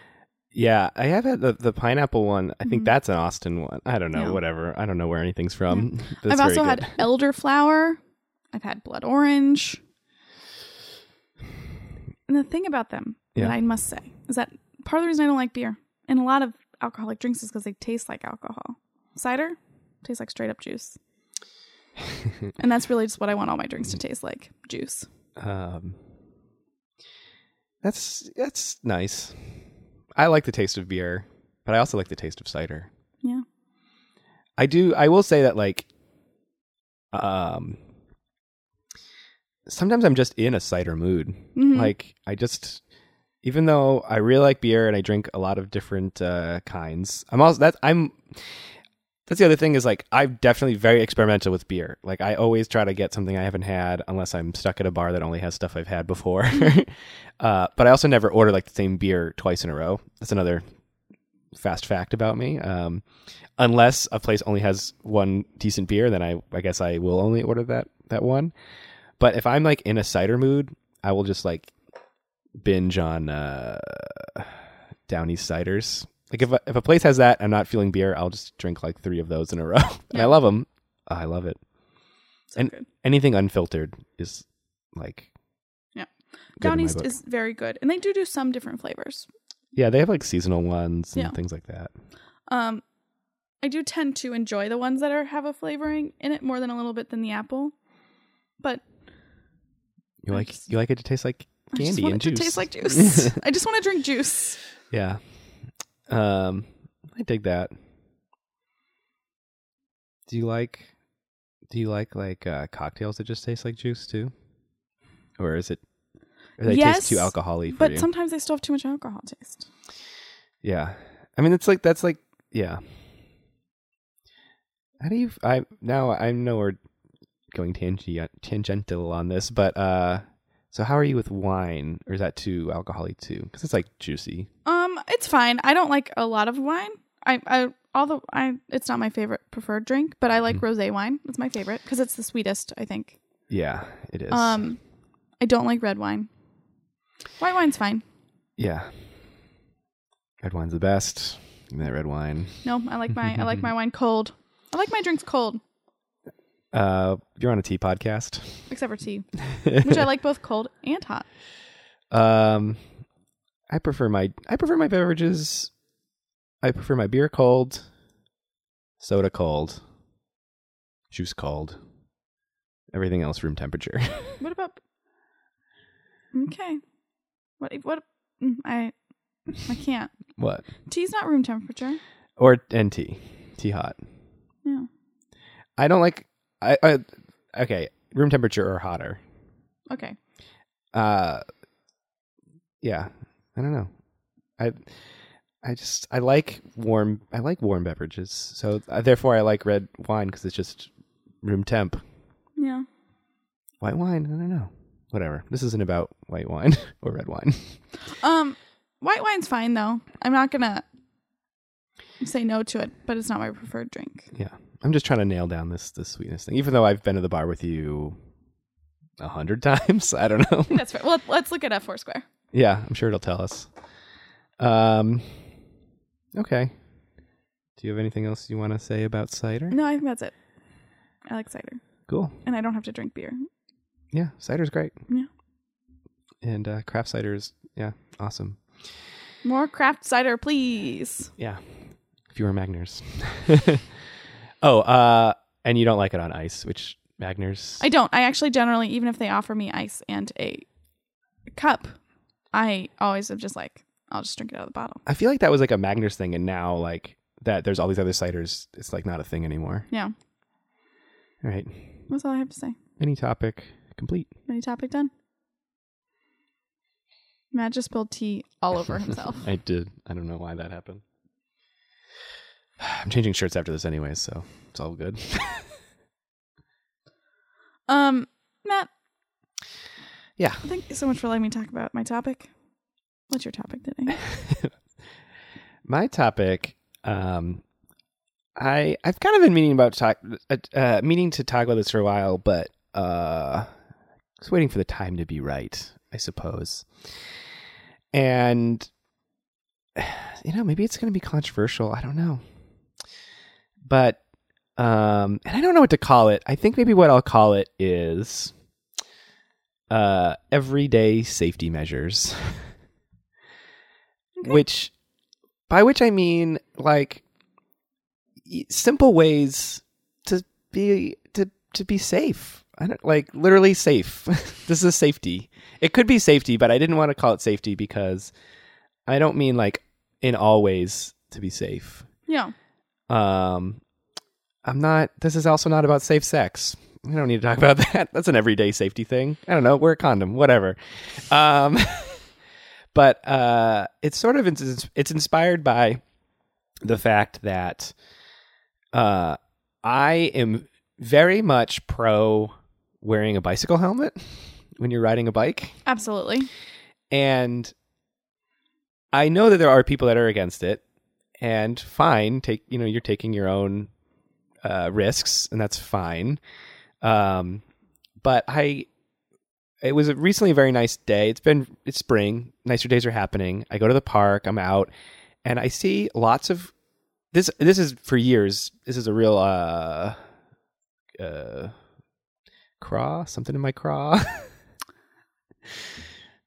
Yeah, I have had the the pineapple one. I think Mhm. that's an Austin one. I don't know. Yeah. Whatever. I don't know where anything's from. That's I've also had elderflower. I've had blood orange. And the thing about them Yeah. that I must say is that part of the reason I don't like beer and a lot of alcoholic drinks is because they taste like alcohol. Cider tastes like straight up juice. and that's really just what I want all my drinks to taste like juice. Um, that's that's nice. I like the taste of beer, but I also like the taste of cider. Yeah. I do. I will say that like, um, sometimes I'm just in a cider mood. Mhm. Like I just, even though I really like beer and I drink a lot of different uh, kinds, I'm also that I'm. That's the other thing is like I'm definitely very experimental with beer. Like I always try to get something I haven't had unless I'm stuck at a bar that only has stuff I've had before. uh, but I also never order like the same beer twice in a row. That's another fast fact about me. Um, unless a place only has one decent beer, then I I guess I will only order that that one. But if I'm like in a cider mood, I will just like binge on uh, down east ciders. Like if a, if a place has that, I'm not feeling beer, I'll just drink like three of those in a row, and I love them. I love it. So and- good. Anything unfiltered is like Yeah. good in Down my East book. is very good. And they do do some different flavors. yeah. They have like seasonal ones and Yeah. things like that. Um, I do tend to enjoy the ones that are have a flavoring in it more than a little bit than the apple. But You I like just- you like it to taste like I just candy want and it juice. to taste like juice. I just want to drink juice. Yeah. Um, I dig that. Do you like do you like like uh, cocktails that just taste like juice too? Or is it or they Yes, taste too alcoholic But you? sometimes they still have too much alcohol taste. yeah. I mean it's like that's like yeah. How do you I now I know we're going tangen- tangential on this, but uh so how are you with wine or is that too alcoholic too? Cuz it's like juicy. Um, it's fine. I don't like a lot of wine. I, I although I it's not my favorite preferred drink, but I like Mm-hmm. rosé wine. It's my favorite because it's the sweetest. I think. Yeah, it is. Um, I don't like red wine. White wine's fine. Yeah. Red wine's the best. Give me that red wine. No, I like my I like my wine cold. I like my drinks cold. Uh, you're on a tea podcast. except for tea, which I like both cold and hot. Um, I prefer my I prefer my beverages. I prefer my beer cold, soda cold, juice cold, everything else room temperature. What about? Okay. What? What? mm, I. I can't. what? Tea's not room temperature. Or and tea, tea hot. Yeah. I don't like. I, I okay. Room temperature or hotter. Okay. Uh, yeah. I don't know. I I just I like warm. I like warm beverages. So uh, therefore, I like red wine because it's just room temp. Yeah. White wine. I don't know. Whatever. This isn't about white wine or red wine. Um, white wine's fine though. I'm not gonna say no to it, but it's not my preferred drink. Yeah. I'm just trying to nail down this this sweetness thing. Even though I've been to the bar with you a hundred times, I don't know. That's right. Well, let's look at a Foursquare. Yeah, I'm sure it'll tell us. Um, okay. Do you have anything else you want to say about cider? No, I think that's it. I like cider, Cool. and I don't have to drink beer. Yeah, cider's great. Yeah. And uh, craft cider is yeah awesome. More craft cider, please. Yeah, fewer Magners. oh, uh, and you don't like it on ice, which Magners? I don't. I actually generally, even if they offer me ice and a cup, I always am just like, I'll just drink it out of the bottle. I feel like that was like a Magners thing, and now like that there's all these other ciders. It's like not a thing anymore. Yeah. All right, That's all I have to say. any topic complete. Any topic done? Matt just spilled tea all over himself. I did. I don't know why that happened. I'm changing shirts after this anyways, so it's all good. um, Matt. Yeah. Thank you so much for letting me talk about my topic. What's your topic today? My topic, um, I I've kind of been meaning about talk, uh, uh, meaning to talk about this for a while, but uh, just waiting for the time to be right, I suppose. And you know, maybe it's going to be controversial. I don't know, but um, and I don't know what to call it. I think maybe what I'll call it is uh, everyday safety measures. Okay. which by which I mean like simple ways to be to to be safe. I don't like literally safe. this is safety. It could be safety, but I didn't want to call it safety because I don't mean like in all ways to be safe. Yeah. Um I'm not this is also not about safe sex. We don't need to talk about that. That's an everyday safety thing. I don't know, wear a condom, whatever. Um but uh it's sort of it's, it's inspired by the fact that uh I am very much pro wearing a bicycle helmet when you're riding a bike Absolutely. and I know that there are people that are against it, and fine, take you know you're taking your own uh, risks, and that's fine. Um, but I, it was a recently a very nice day. It's been it's spring, nicer days are happening. I go to the park, I'm out, and I see lots of this. This is for years. This is a real uh, uh, craw, something in my craw.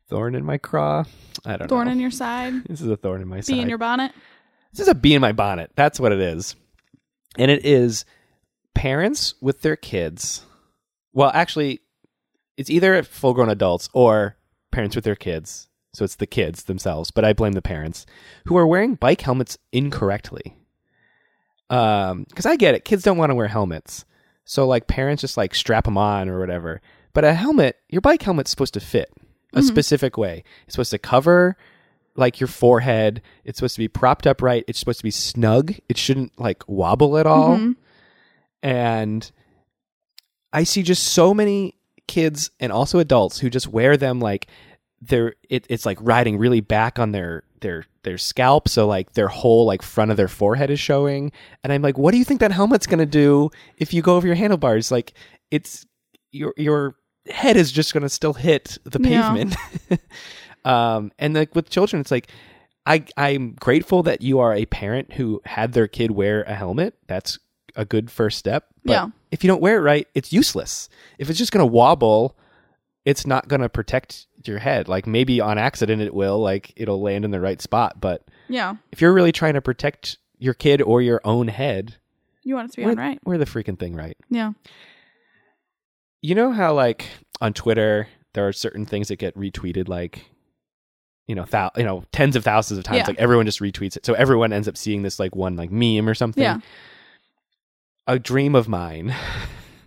Thorn in my craw. I don't know. Thorn know. in your side, This is a thorn in my bee side. Bee in your bonnet. this is a bee in my bonnet. That's what it is. And it is parents with their kids. Well, actually, it's either full grown adults or parents with their kids. So it's the kids themselves, but I blame the parents who are wearing bike helmets incorrectly. Um, because I get it, kids don't want to wear helmets, so like parents just like strap them on or whatever. But a helmet, your bike helmet's supposed to fit a Mhm. specific way. It's supposed to cover like your forehead. It's supposed to be propped up right. It's supposed to be snug. It shouldn't like wobble at all. Mhm. And I see just so many kids and also adults who just wear them like they're it, it's like riding really back on their their their scalp. So like their whole like front of their forehead is showing. And i'm like what do you think that helmet's going to do if you go over your handlebars? Like it's your your head is just going to still hit the Yeah. pavement. Um and like with children it's like i i'm grateful that you are a parent who had their kid wear a helmet. That's a good first step. But Yeah. if you don't wear it right, it's useless. If it's just going to wobble, it's not going to protect your head. Like maybe on accident it will, like it'll land in the right spot. But Yeah. if you're really trying to protect your kid or your own head, You want it to be wear, on right. wear the freaking thing right. Yeah. You know how like on Twitter there are certain things that get retweeted like you know, thou- you know, tens of thousands of times. Yeah. Like everyone just retweets it, so everyone ends up seeing this like one like meme or something. Yeah. A dream of mine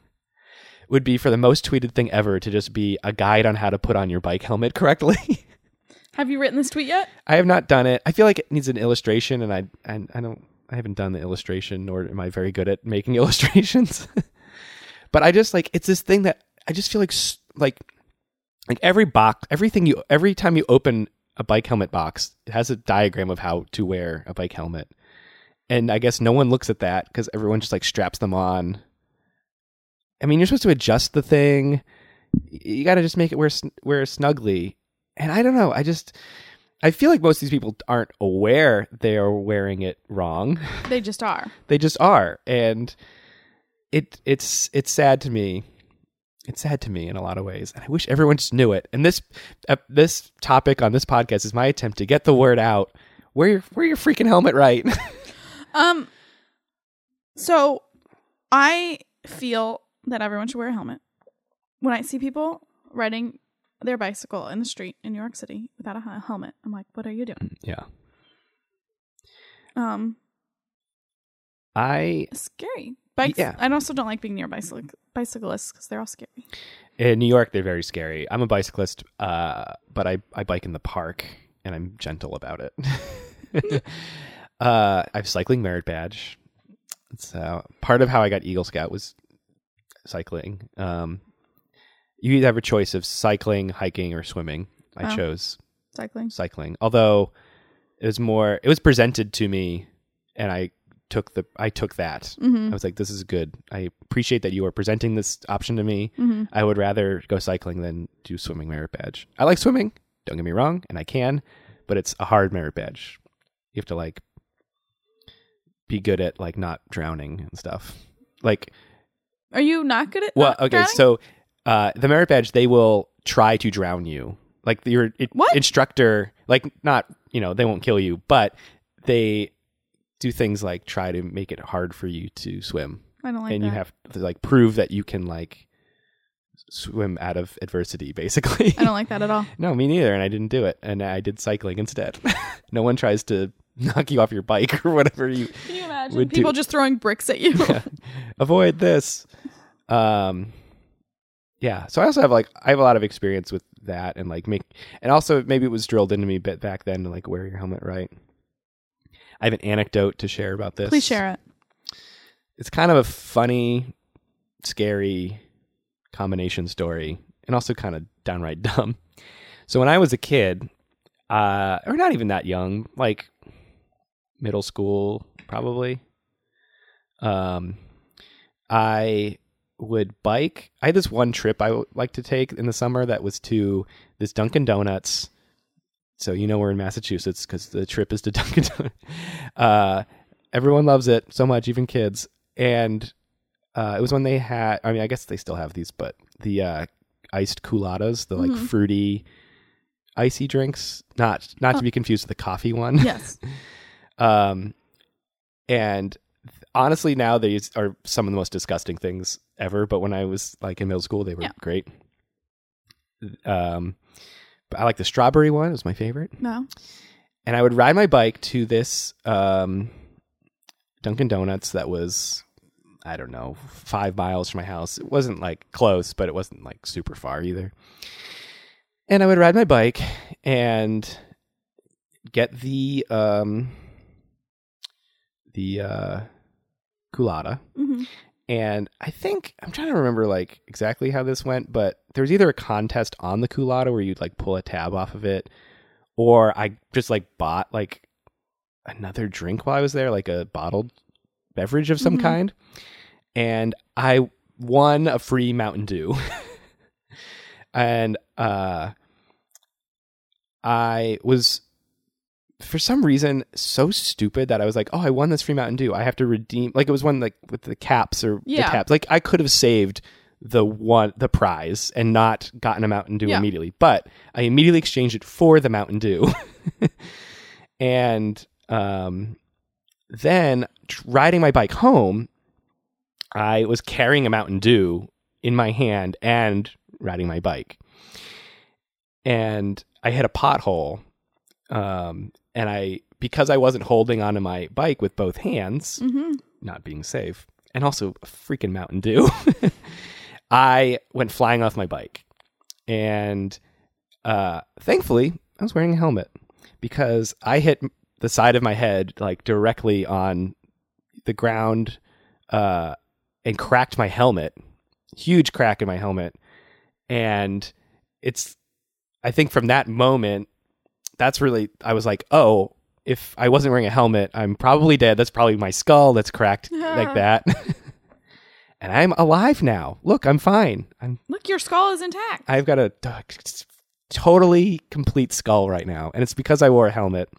would be for the most tweeted thing ever to just be a guide on how to put on your bike helmet correctly. Have you written this tweet yet? I have not done it. I feel like it needs an illustration, and I I, I don't I haven't done the illustration, nor am I very good at making illustrations. but I just like it's this thing that I just feel like like like every box, everything you every time you open a bike helmet box, it has a diagram of how to wear a bike helmet, and I guess no one looks at that because everyone just like straps them on. I mean, you're supposed to adjust the thing. You got to just make it wear wear snugly, and I don't know. I just I feel like most of these people aren't aware they are wearing it wrong. They just are. they just are, and it it's it's sad to me. It's sad to me in a lot of ways, and I wish everyone just knew it. And this uh, this topic on this podcast is my attempt to get the word out. Wear your wear your freaking helmet right. Um so I feel that everyone should wear a helmet. When I see people riding their bicycle in the street in New York City without a helmet, I'm like, what are you doing? yeah, Um I it's scary. Bikes Yeah. I also don't like being near bicyc- bicyclists cuz they're all scary. in New York they're very scary. I'm a bicyclist, uh, but I I bike in the park and I'm gentle about it. uh, I have cycling merit badge. So part of how I got Eagle Scout was cycling. Um, you either have a choice of cycling, hiking, or swimming. I Oh. chose Cycling. cycling, although it was more. It was presented to me, and I took the. I took that. Mhm. I was like, "This is good. I appreciate that you are presenting this option to me. Mhm. I would rather go cycling than do swimming merit badge. I like swimming. Don't get me wrong, and I can, but it's a hard merit badge. You have to like be good at like not drowning and stuff. Like, Are you not good at well, okay, drowning? so uh, the merit badge they will try to drown you. Like your it, What? instructor, like not you know they won't kill you, but they do things like try to make it hard for you to swim I don't like and that. you have to like prove that you can like swim out of adversity basically I don't like that at all. no me neither and i didn't do it and i did cycling instead no one tries to knock you off your bike or whatever you Can you imagine Would do- people just throwing bricks at you? avoid this um yeah so i also have like i have a lot of experience with that and like make and also maybe it was drilled into me a bit back then to like wear your helmet right i have an anecdote to share about this Please share it. it's kind of a funny, scary combination story, and also kind of downright dumb. So when I was a kid, uh, or not even that young, like middle school, probably, um, I would bike. I had this one trip I would like to take in the summer that was to this Dunkin' Donuts. So you know we're in Massachusetts because the trip is to Dunkin' Donuts. Uh, everyone loves it so much, even kids. And uh, it was when they had. I mean, I guess they still have these, but the uh, iced Coolattas, the like Mhm. fruity, icy drinks. Not not to be confused with the coffee one. Yes. Um, and honestly, now these are some of the most disgusting things ever. But when I was like in middle school, they were Yeah. great. Um, but I like the strawberry one. It was my favorite. No. And I would ride my bike to this um, Dunkin' Donuts that was, I don't know, five miles from my house. It wasn't like close, but it wasn't like super far either. And I would ride my bike and get the um, the uh, Coolatta. hmm And I think I'm trying to remember like exactly how this went, but there was either a contest on the Coolatta where you'd like pull a tab off of it, or I just like bought like another drink while I was there, like a bottled beverage of some Mhm. kind, and I won a free Mountain Dew. and uh I was for some reason so stupid that I was like, oh, I won this free Mountain Dew. I have to redeem. Like it was one like with the caps or Yeah. the tabs. Like I could have saved the one the prize and not gotten a Mountain Dew Yeah. immediately, but I immediately exchanged it for the Mountain Dew. and um, then riding my bike home, I was carrying a Mountain Dew in my hand and riding my bike. And I hit a pothole. Um, and I, because I wasn't holding onto my bike with both hands, hmm not being safe, and also freaking Mountain Dew, I went flying off my bike. And uh, thankfully, I was wearing a helmet because I hit the side of my head like directly on the ground uh, and cracked my helmet. Huge crack in my helmet. And it's, I think from that moment, that's really, I was like, oh, if I wasn't wearing a helmet, I'm probably dead. That's probably my skull that's cracked like that. and I'm alive now. Look, I'm fine. I'm Look, your skull is intact. I've got a t- totally complete skull right now, and it's because I wore a helmet.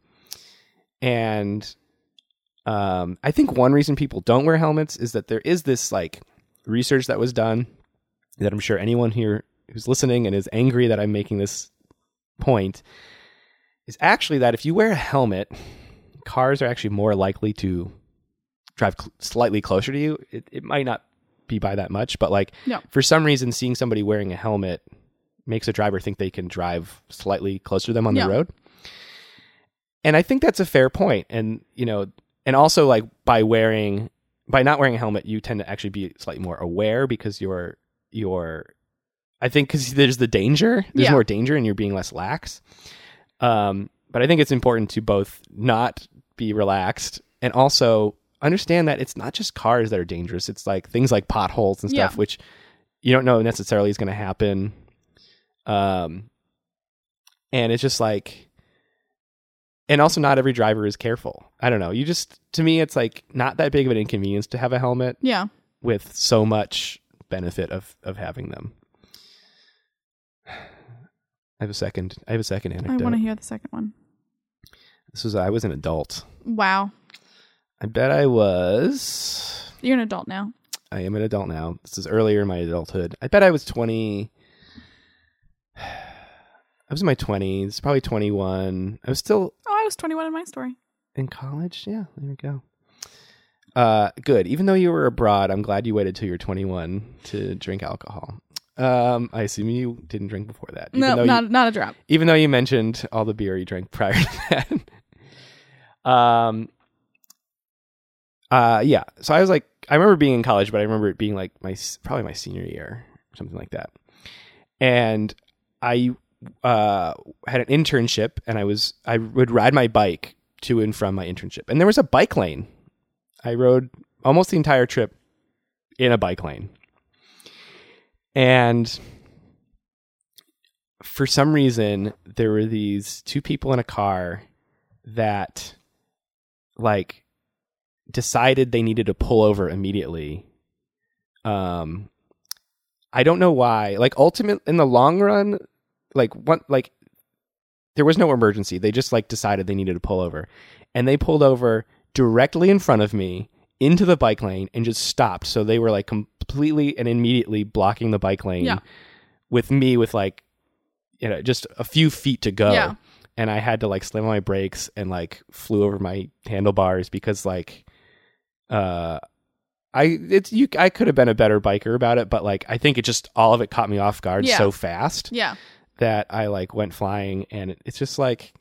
And um, I think one reason people don't wear helmets is that there is this like research that was done that I'm sure anyone here who's listening and is angry that I'm making this point is actually that if you wear a helmet, cars are actually more likely to drive cl- slightly closer to you. It, it might not be by that much, but like No. for some reason, seeing somebody wearing a helmet makes a driver think they can drive slightly closer to them on Yeah. the road. And I think that's a fair point. And, you know, and also like by wearing, by not wearing a helmet, you tend to actually be slightly more aware because you're, you're, I think because there's the danger, there's Yeah. more danger and you're being less lax. Um, but I think it's important to both not be relaxed and also understand that it's not just cars that are dangerous. It's like things like potholes and stuff, Yeah. which you don't know necessarily is going to happen. Um, and it's just like, and also not every driver is careful. I don't know. You just, to me, it's like not that big of an inconvenience to have a helmet Yeah. with so much benefit of of having them. I have a second. I have a second anecdote. I want to hear the second one. This was I was an adult. Wow. I bet I was. You're an adult now. I am an adult now. This is earlier in my adulthood. I bet I was twenty. I was in my twenties, probably twenty-one. I was still Oh, I was 21 in my story. in college. Yeah, there we go. Uh, good. Even though you were abroad, I'm glad you waited till you're 21 to drink alcohol. Um, I assume you didn't drink before that. Even No, not you, not a drop. even though you mentioned all the beer you drank prior to that. um. Uh, yeah. So I was like, I remember being in college, but I remember it being like my probably my senior year, something like that. And I uh had an internship, and I was I would ride my bike to and from my internship, and there was a bike lane. I rode almost the entire trip in a bike lane, and for some reason there were these two people in a car that like decided they needed to pull over immediately. Um i don't know why. Like ultimate in the long run like one like there was no emergency. They just like decided they needed to pull over. And they pulled over directly in front of me into the bike lane and just stopped. So they were like completely and immediately blocking the bike lane Yeah. with me with like you know just a few feet to go Yeah. and i had to like slam on my brakes and like flew over my handlebars because like uh i it's you i could have been a better biker about it but like i think it just all of it caught me off guard Yeah. so fast Yeah. that I like went flying, and it, it's just like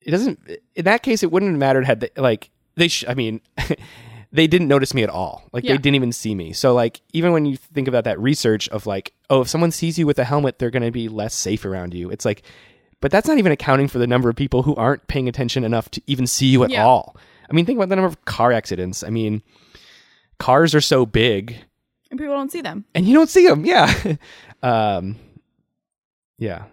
it doesn't. In that case, it wouldn't have mattered had they like they. Sh- I mean, they didn't notice me at all. Like Yeah. they didn't even see me. So like even when you think about that research of like, oh, if someone sees you with a helmet, they're going to be less safe around you. It's like, but that's not even accounting for the number of people who aren't paying attention enough to even see you at Yeah. all. I mean, think about the number of car accidents. I mean, cars are so big And people don't see them. and you don't see them. Yeah. um, yeah.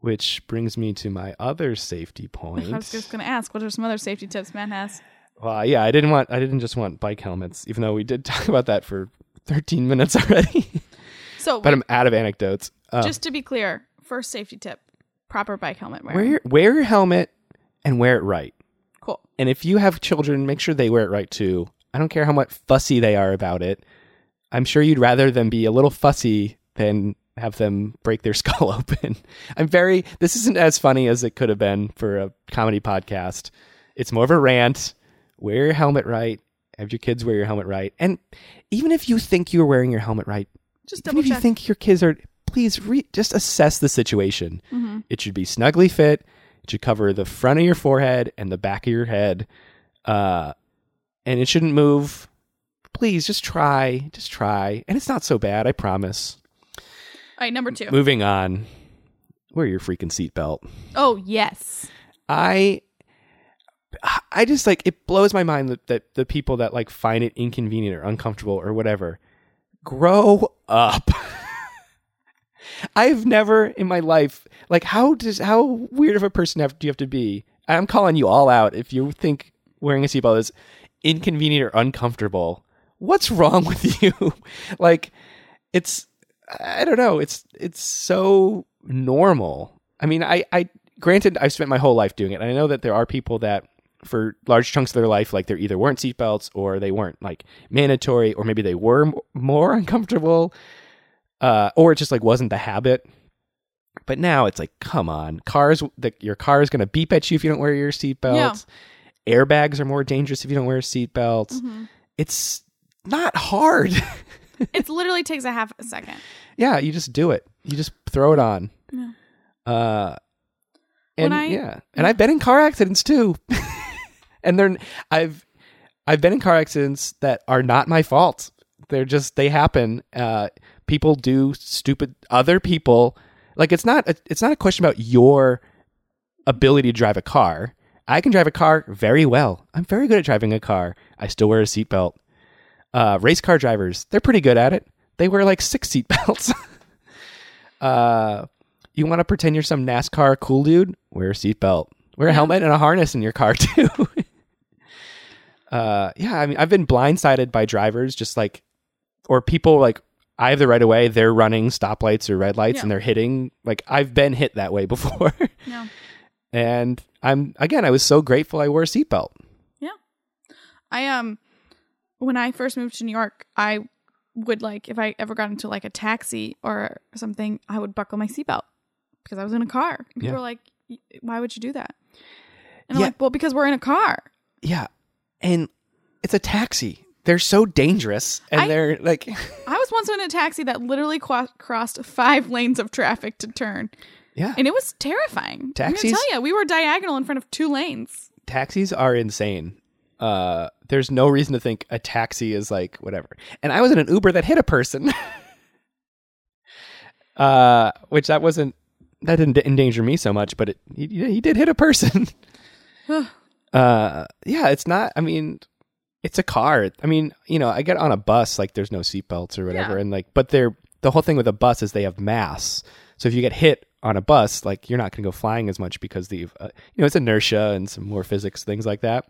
Which brings me to my other safety point. I was just going to ask, what are some other safety tips Matt has? Well, yeah, I didn't want, I didn't just want bike helmets, even though we did talk about that for 13 minutes already. So, but I'm out of anecdotes. Uh, just to be clear, first safety tip: proper bike helmet wear wearing. wear your helmet and wear it right. Cool. And if you have children, make sure they wear it right too. I don't care how much fussy they are about it. I'm sure you'd rather them be a little fussy than have them break their skull open. I'm very, this isn't as funny as it could have been for a comedy podcast. It's more of a rant. Wear your helmet right. Have your kids wear your helmet right. And even if you think you're wearing your helmet right, Just double. even if you think your kids are, please re- just assess the situation. hmm It should be snugly fit. It should cover the front of your forehead and the back of your head. Uh, and it shouldn't move. Please just try. Just try. And it's not so bad, I promise. All right, number two. Moving on. Wear your freaking seatbelt. Oh yes. I I just like it blows my mind that, that the people that like find it inconvenient or uncomfortable or whatever grow up. I've never in my life like how does how weird of a person have do you have to be? I'm calling you all out if you think wearing a seatbelt is inconvenient or uncomfortable. What's wrong with you? like it's I don't know. It's it's so normal. I mean, I I granted I've spent my whole life doing it. I know that there are people that for large chunks of their life like there either weren't seatbelts or they weren't like mandatory or maybe they were m- more uncomfortable uh or it just like wasn't the habit. But now it's like come on. Cars the, your car is going to beep at you if you don't wear your seatbelt. Airbags are more dangerous if you don't wear seatbelts. Mhm. It's not hard. it literally takes a half a second. Yeah, you just do it. You just throw it on. Yeah. Uh, and I- yeah, and I've been in car accidents too, and they're I've I've been in car accidents that are not my fault. They're just they happen. Uh, people do stupid. Other people like it's not a, it's not a question about your ability to drive a car. I can drive a car very well. I'm very good at driving a car. I still wear a seatbelt. Uh, race car drivers, they're pretty good at it. They wear like six seatbelts. uh, you want to pretend you're some NASCAR cool dude? Wear a seatbelt. Wear a helmet and a harness in your car too. Uh, yeah, I mean, I've been blindsided by drivers, just like, or people like I have the right of way. They're running stoplights or red lights, Yeah. and they're hitting. Like I've been hit that way before, No. and I'm again. I was so grateful I wore a seatbelt. Yeah. I um when I first moved to New York, I would like if I ever got into like a taxi or something, I would buckle my seatbelt because I was in a car. People Yeah. were like, "Why would you do that?" And I'm Yeah. like, "Well, because we're in a car." Yeah, and it's a taxi. They're so dangerous, and I- they're like, I was once in a taxi that literally qua crossed five lanes of traffic to turn, yeah, and it was terrifying. Taxis? I'm tell you, we were diagonal in front of two lanes. taxis are insane. Uh, there's no reason to think a taxi is like whatever. And I was in an Uber that hit a person. uh, which that wasn't that didn't endanger me so much, but it he, he did hit a person. uh, yeah, it's not. I mean, it's a car. I mean, you know, I get on a bus like there's no seatbelts or whatever, Yeah. and like, but they're the whole thing with a bus is they have mass. So if you get hit on a bus, like you're not going to go flying as much because the uh, you know it's inertia and some more physics things like that.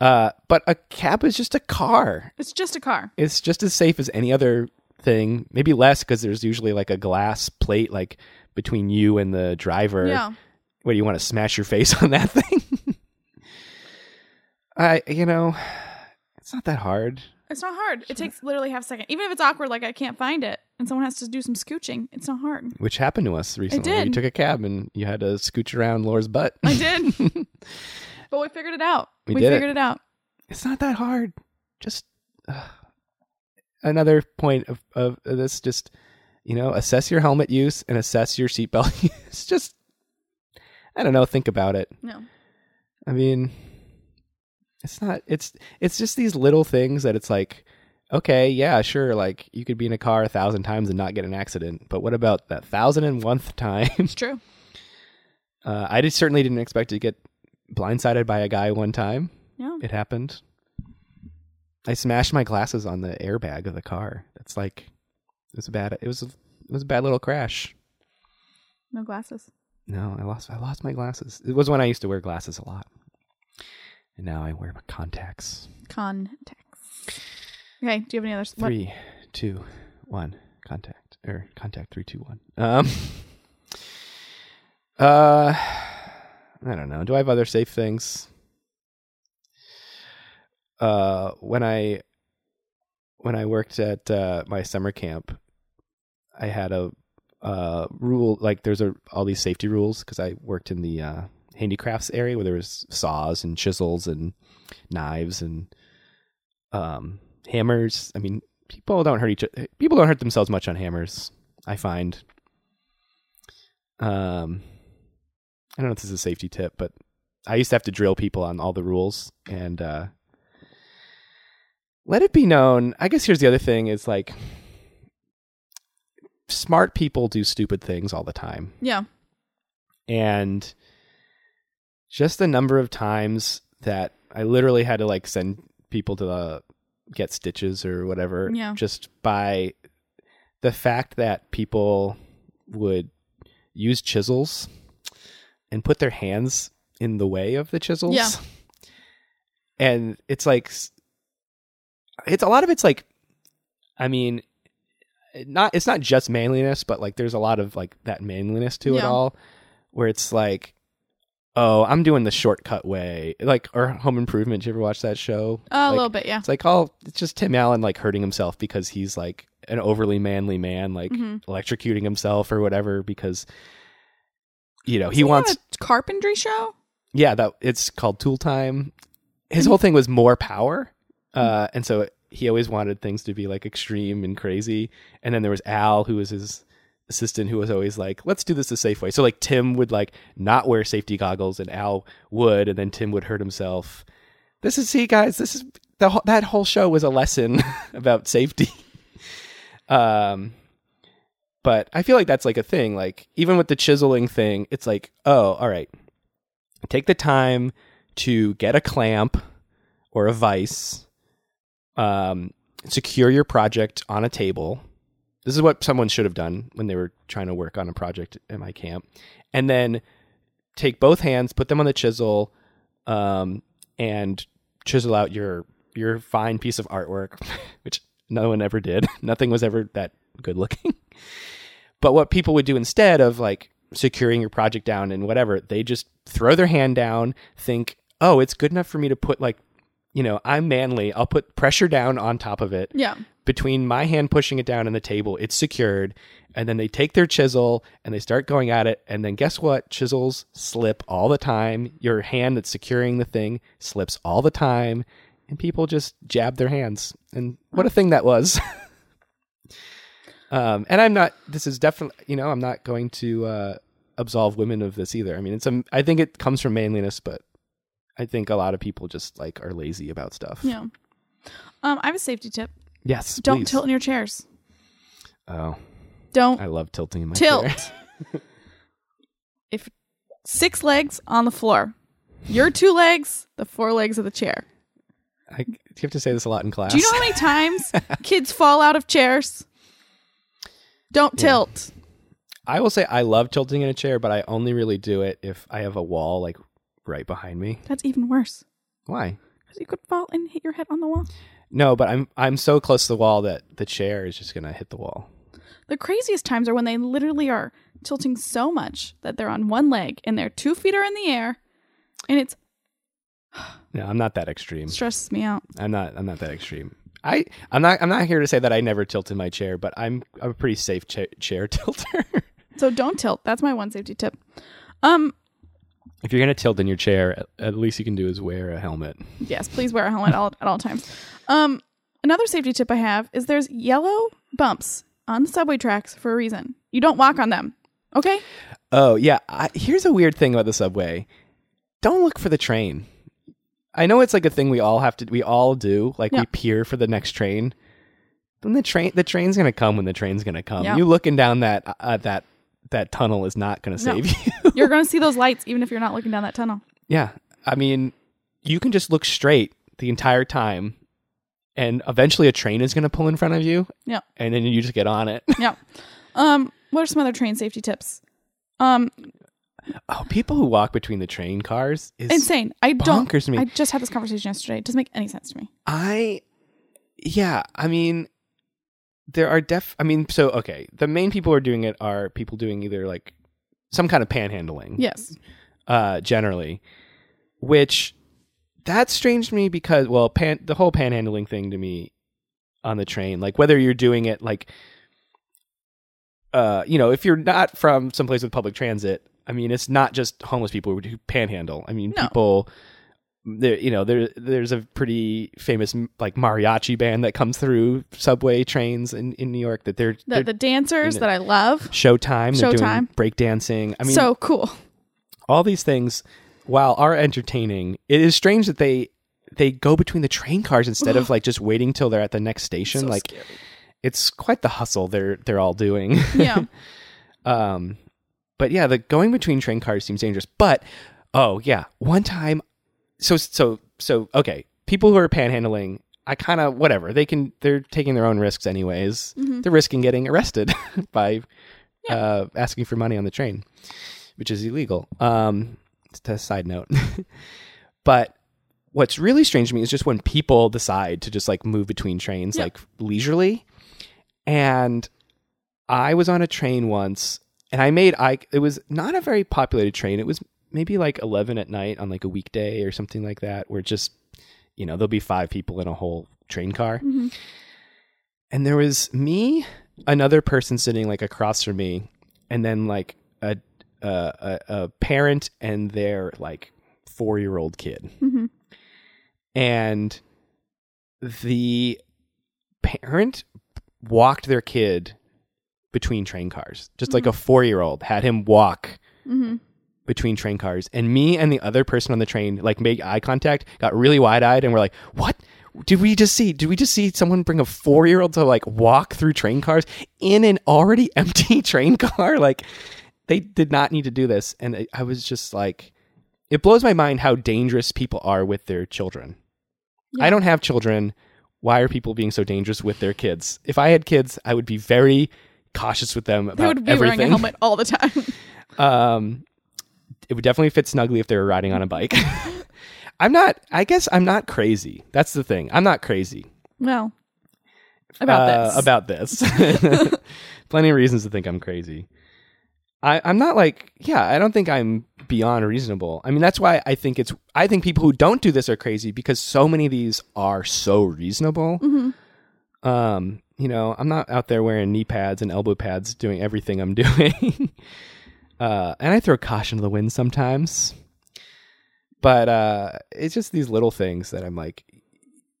Uh, but a cab is just a car. It's just a car. It's just as safe as any other thing. Maybe less because there's usually like a glass plate like between you and the driver. Yeah. What do you want to smash your face on that thing? I you know, it's not that hard. It's not hard. It takes literally half a second. Even if it's awkward, like I can't find it, and someone has to do some scooching, it's not hard. Which happened to us recently. We did. took a cab and you had to scooch around Laura's butt. I did, but we figured it out. We We, did it. figured it. out. it's not that hard. Just uh, another point of, of this. Just you know, assess your helmet use and assess your seatbelt use. Just I don't know. Think about it. No, I mean, it's not. It's it's just these little things that it's like, okay, yeah, sure. Like you could be in a car a thousand times and not get an accident, but what about that thousand and one time? it's true. Uh, I just certainly didn't expect to get blindsided by a guy one time. Yeah, It happened. I smashed my glasses on the airbag of the car. That's like it was a bad. It was a, it was a bad little crash. no glasses. No, I lost. I lost my glasses. It was when I used to wear glasses a lot, and now I wear my contacts. Contacts. Okay. Do you have any others? What? Three, two, one. Contact or contact three, two, one. Um. Uh, I don't know. Do I have other safe things? Uh, when I when I worked at uh, my summer camp, I had a uh, rule like there's a all these safety rules because I worked in the uh, handicrafts area where there was saws and chisels and knives and um, hammers. I mean, people don't hurt each people don't hurt themselves much on hammers. I find. Um, I don't know if this is a safety tip, but I used to have to drill people on all the rules and uh, let it be known. I guess here's the other thing: is like smart people do stupid things all the time, Yeah. and just the number of times that I literally had to like send people to the get stitches or whatever Yeah. just by the fact that people would use chisels and put their hands in the way of the chisels. Yeah. And it's like it's a lot of it's like I mean not it's not just manliness, but like there's a lot of like that manliness to it all where it's like oh, I'm doing the shortcut way. Like or Home Improvement, did you ever watch that show? a Like, little bit, yeah. it's like, oh, it's just Tim Allen like hurting himself because he's like an overly manly man, like Mhm. electrocuting himself or whatever because you know he Isn't wants. a carpentry show. Yeah, that it's called Tool Time. His whole thing was more power, uh, and so he always wanted things to be like extreme and crazy. And then there was Al, who was his assistant, who was always like, "Let's do this the safe way." So like Tim would like not wear safety goggles, and Al would, and then Tim would hurt himself. This is see, guys. This is the that whole show was a lesson about safety. Um, but I feel like that's like a thing. Like even with the chiseling thing, it's like, oh, all right, take the time to get a clamp or a vise, um, secure your project on a table. This is what someone should have done when they were trying to work on a project at my camp, and then take both hands, put them on the chisel, um, and chisel out your your fine piece of artwork, which no one ever did. Nothing was ever that good looking. But what people would do instead of like securing your project down and whatever, they just throw their hand down, think, oh, it's good enough for me to put like, you know, I'm manly. I'll put pressure down on top of it. Yeah. Between my hand pushing it down and the table, it's secured. And then they take their chisel and they start going at it. And then guess what? Chisels slip all the time. Your hand that's securing the thing slips all the time. And people just jab their hands. And what a thing that was. Um, and I'm not. This is definitely, you know, I'm not going to uh, absolve women of this either. I mean, it's a. I think it comes from manliness, but I think a lot of people just like are lazy about stuff. Yeah. Um, I have a safety tip. Yes. Don't please. tilt in your chairs. Oh, Don't I love tilting in my chair. tilt. chair. if six legs on the floor, your two legs, the four legs of the chair. I, do you have to say this a lot in class? Do you know how many times kids fall out of chairs? Don't Yeah. tilt. I will say I love tilting in a chair, but I only really do it if I have a wall like right behind me. That's even worse. Why? Because you could fall and hit your head on the wall. No, but I'm I'm so close to the wall that the chair is just gonna hit the wall. The craziest times are when they literally are tilting so much that they're on one leg and their two feet are in the air, and it's. No, I'm not that extreme. stresses me out. I'm not. I'm not that extreme. I. I'm not. I'm not here to say that I never tilt in my chair, but I'm. I'm a pretty safe cha- chair tilter. So don't tilt. That's my one safety tip. Um, if you're gonna tilt in your chair, at, at least you can do is wear a helmet. yes, please wear a helmet all, at all times. Um, another safety tip I have is there's yellow bumps on the subway tracks for a reason. You don't walk on them. Okay? Oh yeah. I, here's a weird thing about the subway. Don't look for the train. I know it's like a thing we all have to. We all do. Like Yeah. we peer for the next train. Then the train. The train's gonna come when the train's gonna come. Yeah. You looking down that uh, that that tunnel is not gonna No. save you. You're going to see those lights even if you're not looking down that tunnel. Yeah. I mean, you can just look straight the entire time and eventually a train is going to pull in front of you Yeah. and then you just get on it. Yeah. Um, what are some other train safety tips? Um, oh, people who walk between the train cars is insane. I don't. bonkers me. I just had this conversation yesterday. It doesn't make any sense to me. I yeah, I mean there are def I mean so okay, the main people who are doing it are people doing either like some kind of panhandling. Yes. uh, generally, which that's strange to me because well, pan, the whole panhandling thing to me on the train, like whether you're doing it like, uh, you know, if you're not from someplace with public transit, I mean, it's not just homeless people who panhandle. I mean, No. people. There, you know, there there's a pretty famous like mariachi band that comes through subway trains in, in New York that they're, The, they're the dancers in it. that I love. Showtime. They're doing Showtime. breakdancing. I mean, so cool. all these things, while are entertaining, it is strange that they they go between the train cars instead of like just waiting till they're at the next station. So like scary. it's quite the hustle they're they're all doing. Yeah. um, but yeah, the going between train cars seems dangerous. But oh yeah, one time, so so so okay, people who are panhandling. I kind of whatever they can. They're taking their own risks anyways. Mhm. They're risking getting arrested by Yeah. uh, asking for money on the train, which is illegal. Um, just a side note. but what's really strange to me is just when people decide to just like move between trains Yeah. like leisurely. And I was on a train once and I made I it was not a very populated train. It was maybe like 11 at night on like a weekday or something like that where just you know, there'll be five people in a whole train car. Mhm. And there was me, another person sitting like across from me, and then like a a, a, parent and their like four year old kid. Mhm. And the parent walked their kid between train cars, just like a four year old had him walk Mhm. Between train cars. And me and the other person on the train like made eye contact got really wide-eyed and we're like what? Did we just see did we just see someone bring a four-year-old to like walk through train cars in an already empty train car? Like they did not need to do this. And I- i was just like it blows my mind how dangerous people are with their children. Yeah. i don't have children. Why are people being so dangerous with their kids? If i had kids i would be very cautious with them about They would be everything wearing a helmet all the time. um, it would definitely fit snugly if they were riding on a bike. I'm not. I guess I'm not crazy. That's the thing. I'm not crazy well, about uh, this. About this. Plenty of reasons to think I'm crazy. I, I'm not like. Yeah, I don't think I'm beyond reasonable. I mean, that's why I think it's. I think people who don't do this are crazy because so many of these are so reasonable. Mhm. Um, you know, I'm not out there wearing knee pads and elbow pads doing everything I'm doing. Uh, and I throw caution to the wind sometimes. But uh, it's just these little things that I'm like,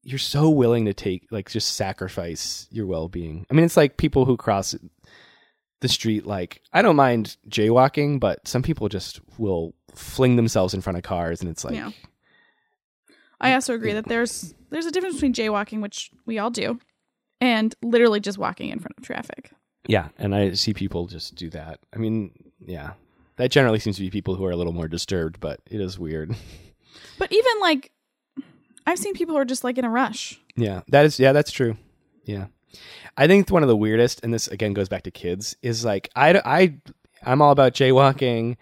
you're so willing to take, like, just sacrifice your well being. I mean, it's like people who cross the street, like, I don't mind jaywalking, but some people just will fling themselves in front of cars, and it's like, Yeah. I also agree that there's there's a difference between jaywalking, which we all do, and literally just walking in front of traffic. Yeah, and I see people just do that. I mean, yeah. That generally seems to be people who are a little more disturbed, but it is weird. But even like, I've seen people who are just like in a rush. yeah, that is yeah, that's true. Yeah. I think one of the weirdest and this again goes back to kids is like I I I'm all about jaywalking.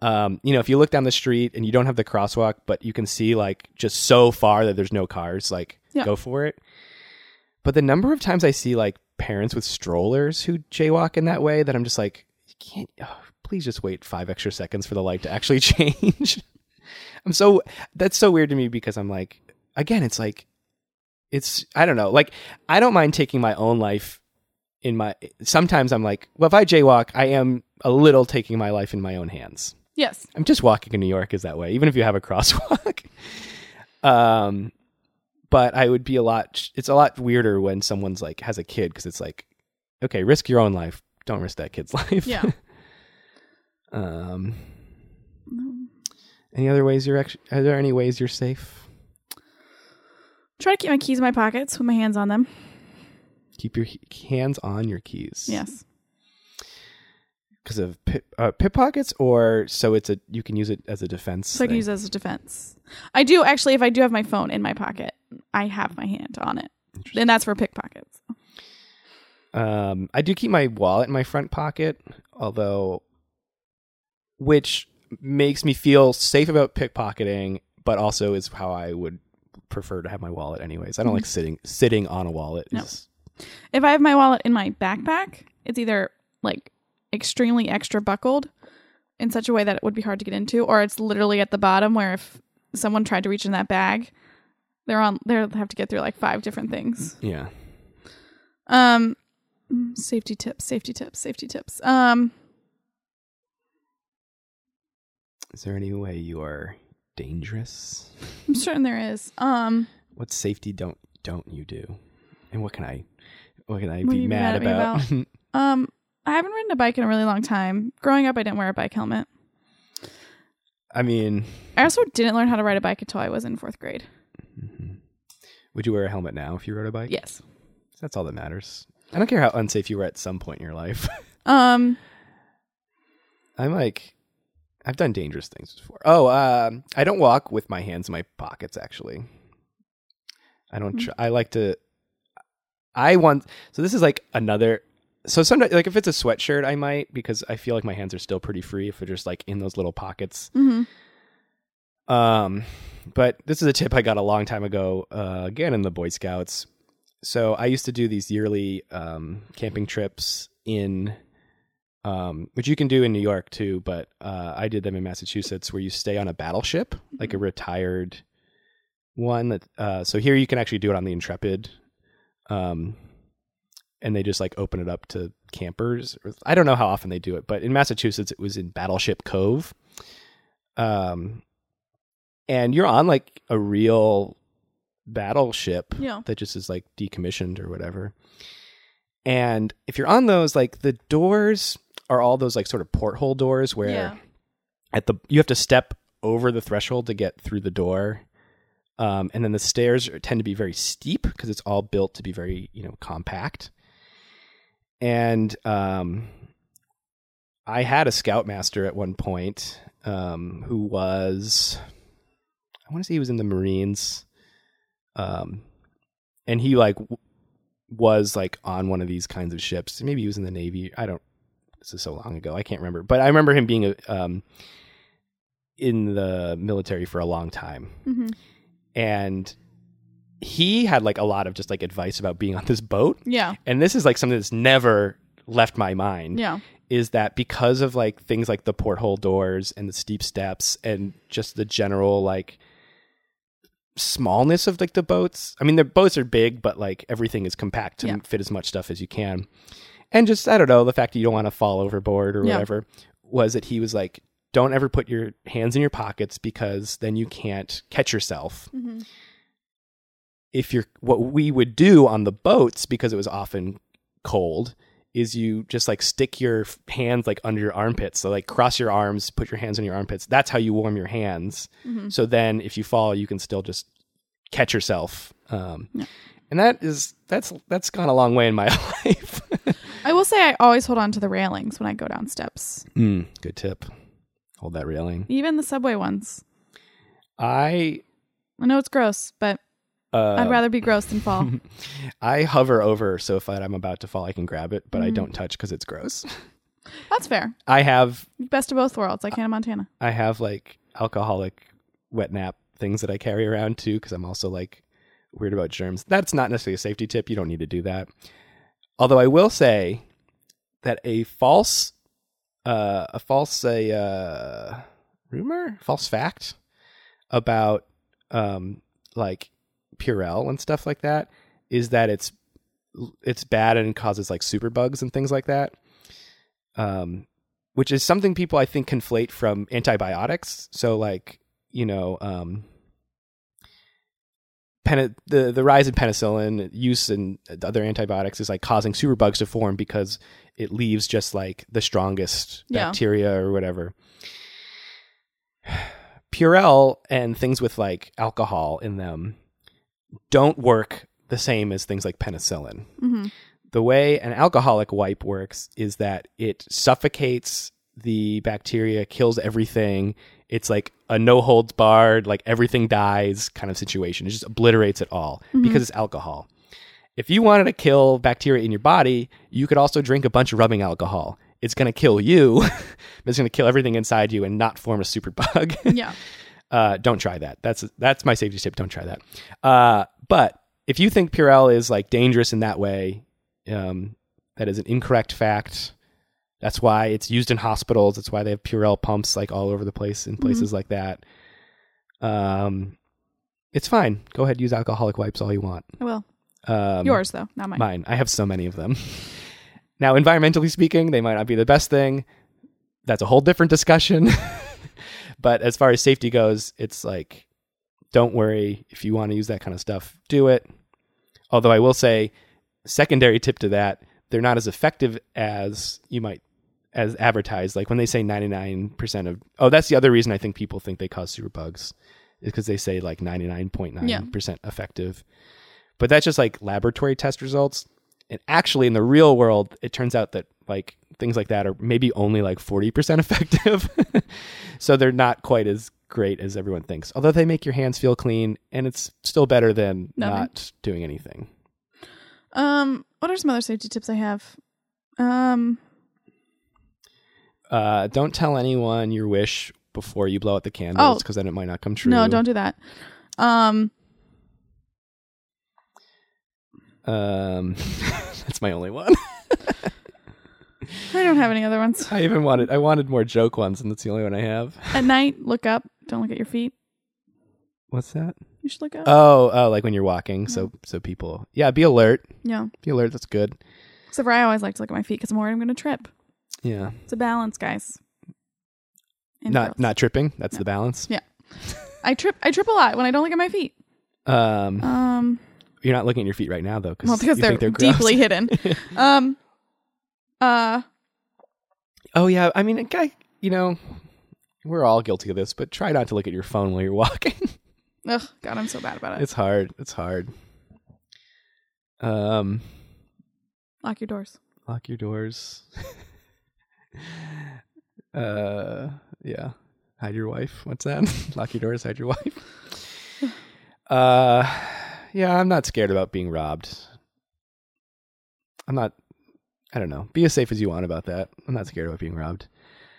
Um, you know, if you look down the street and you don't have the crosswalk, but you can see like just so far that there's no cars, like Yeah. go for it. But the number of times I see like parents with strollers who jaywalk in that way that I'm just like, you can't oh, please just wait five extra seconds for the light to actually change. I'm so that's so weird to me because I'm like again, it's like it's I don't know, like I don't mind taking my own life in my sometimes I'm like, well if I jaywalk, I am a little taking my life in my own hands. Yes. I'm just walking in New York is that way, even if you have a crosswalk. um, but I would be a lot. It's a lot weirder when someone's like has a kid because it's like, okay, risk your own life. Don't risk that kid's life. Yeah. Um. Any other ways you're actually? Are there any ways you're safe? Try to keep my keys in my pockets with my hands on them. Keep your he- hands on your keys. Yes. Because of pit, uh, pickpockets, or so it's a you can use it as a defense. So I can thing? use it as a defense. I do actually, if I do have my phone in my pocket, I have my hand on it. And that's for pickpockets. Um, I do keep my wallet in my front pocket, although, which makes me feel safe about pickpocketing, but also is how I would prefer to have my wallet. Anyways, I don't like sitting sitting on a wallet. No. If I have my wallet in my backpack, it's either like extremely extra buckled in such a way that it would be hard to get into, or it's literally at the bottom where if someone tried to reach in that bag, they're on they'll have to get through like five different things. Yeah. Um, safety tips, safety tips, safety tips. Um, Is there any way you are dangerous? I'm certain there is. Um, What safety don't don't you do? And what can I what can I What be mad, mad at about? um, I haven't ridden a bike in a really long time. Growing up, I didn't wear a bike helmet. I mean, I also didn't learn how to ride a bike until I was in fourth grade. mhm. would you wear a helmet now if you rode a bike? Yes. That's all that matters. I don't care how unsafe you were at some point in your life. Um, I'm like, I've done dangerous things before. Oh, um, I don't walk with my hands in my pockets. Actually, I don't. Tr- I like to. I want. So this is like another. So sometimes, like if it's a sweatshirt, I might because I feel like my hands are still pretty free if they're just like in those little pockets. mhm. Um, but this is a tip I got a long time ago. Uh, again in the Boy Scouts. So I used to do these yearly um, camping trips in, um, which you can do in New York too. But uh, I did them in Massachusetts, where you stay on a battleship, like a retired one. That uh, so here you can actually do it on the Intrepid, um, and they just like open it up to campers. I don't know how often they do it, but in Massachusetts it was in Battleship Cove. Um, and you're on like a real battleship Yeah. that just is like decommissioned or whatever. And if you're on those, like the doors are all those like sort of porthole doors where Yeah. at the you have to step over the threshold to get through the door. Um, and then the stairs are- tend to be very steep because it's all built to be very you know compact. And um, I had a scoutmaster at one point um, who was I want to say he was in the Marines. Um, and he like was like on one of these kinds of ships. Maybe he was in the Navy. I don't. This is so long ago. I can't remember. But I remember him being a, um, in the military for a long time, Mhm. and he had like a lot of just like advice about being on this boat. Yeah. And this is like something that's never left my mind Yeah. is that because of like things like the porthole doors and the steep steps and just the general like smallness of like the boats. I mean, the boats are big, but like everything is compact to Yeah. fit as much stuff as you can. And just I don't know, the fact that you don't want to fall overboard or Yeah. whatever was that he was like, don't ever put your hands in your pockets because then you can't catch yourself. Mhm. If you're what we would do on the boats because it was often cold is you just like stick your hands like under your armpits. So like cross your arms, put your hands on your armpits. That's how you warm your hands. Mhm. So then if you fall, you can still just catch yourself. Um, Yeah. And that is that's that's gone a long way in my life. I will say I always hold on to the railings when I go down steps, mm, good tip. Hold that railing. even the subway ones. I I know it's gross, but uh, I'd rather be gross than fall. I hover over so if I'm about to fall, I can grab it, but I Mhm. don't touch because it's gross. That's fair. I have Best of both worlds, I like Hannah Montana. I have like alcoholic wet nap things that I carry around too because I'm also like weird about germs. That's not necessarily a safety tip. You don't need to do that. Although I will say that a false, uh, a false, a uh, rumor, false fact about um, like Purell and stuff like that is that it's it's bad and causes like superbugs and things like that. Um, which is something people I think conflate from antibiotics. So like, you know, um pen- the the rise in penicillin use and other antibiotics is like causing superbugs to form because it leaves just like the strongest Yeah. bacteria or whatever. Purell and things with like alcohol in them don't work the same as things like penicillin hmm the way an alcoholic wipe works is that it suffocates the bacteria, kills everything. It's like a no holds barred, like everything dies kind of situation. It just obliterates it all because it's alcohol. If you wanted to kill bacteria in your body, you could also drink a bunch of rubbing alcohol. It's going to kill you, it's going to kill everything inside you and not form a superbug. Yeah. uh, don't try that. That's that's my safety tip. Don't try that. Uh, but if you think Purell is like dangerous in that way, um, that is an incorrect fact. That's why it's used in hospitals. That's why they have Purell pumps like all over the place in places like that. Um, it's fine. Go ahead, use alcoholic wipes all you want. I will. Um, Yours though, not mine. Mine. I have so many of them. now, environmentally speaking, they might not be the best thing. That's a whole different discussion. but as far as safety goes, it's like, don't worry. If you want to use that kind of stuff, do it. Although I will say, secondary tip to that, they're not as effective as you might as advertised. Like when they say 99% of, oh, that's the other reason I think people think they cause superbugs is because they say like 99.9% effective. But that's just like laboratory test results. And actually, in the real world, it turns out that like things like that are maybe only like 40% effective. so they're not quite as great as everyone thinks. Although they make your hands feel clean and it's still better than Nothing. not doing anything. Um, what are some other safety tips I have? Um, Uh, don't tell anyone your wish before you blow out the candles Oh. because then it might not come true. no, don't do that. Um, Um, that's my only one. I don't have any other ones. I even wanted I wanted more joke ones, and that's the only one I have. At night, look up. Don't look at your feet. What's that? You should look up. Oh, oh, like when you're walking, so so people, yeah, be alert. yeah. Be alert. That's good. Except for I always like to look at my feet because I'm worried I'm going to trip. Yeah, It's a balance, guys. And not girls. not tripping. That's No. the balance. Yeah. I trip. I trip a lot when I don't look at my feet. Um, Um, you're not looking at your feet right now though, well, because you they're, think they're deeply hidden. Um, uh, Oh yeah, I mean, guy, you know, we're all guilty of this, but try not to look at your phone while you're walking. ugh, God, I'm so bad about it. it's hard. It's hard. Um, Lock your doors. lock your doors. uh, yeah. Hide your wife. What's that? lock your doors. Hide your wife. Uh, yeah. I'm not scared about being robbed. I'm not. I don't know. Be as safe as you want about that. I'm not scared about being robbed.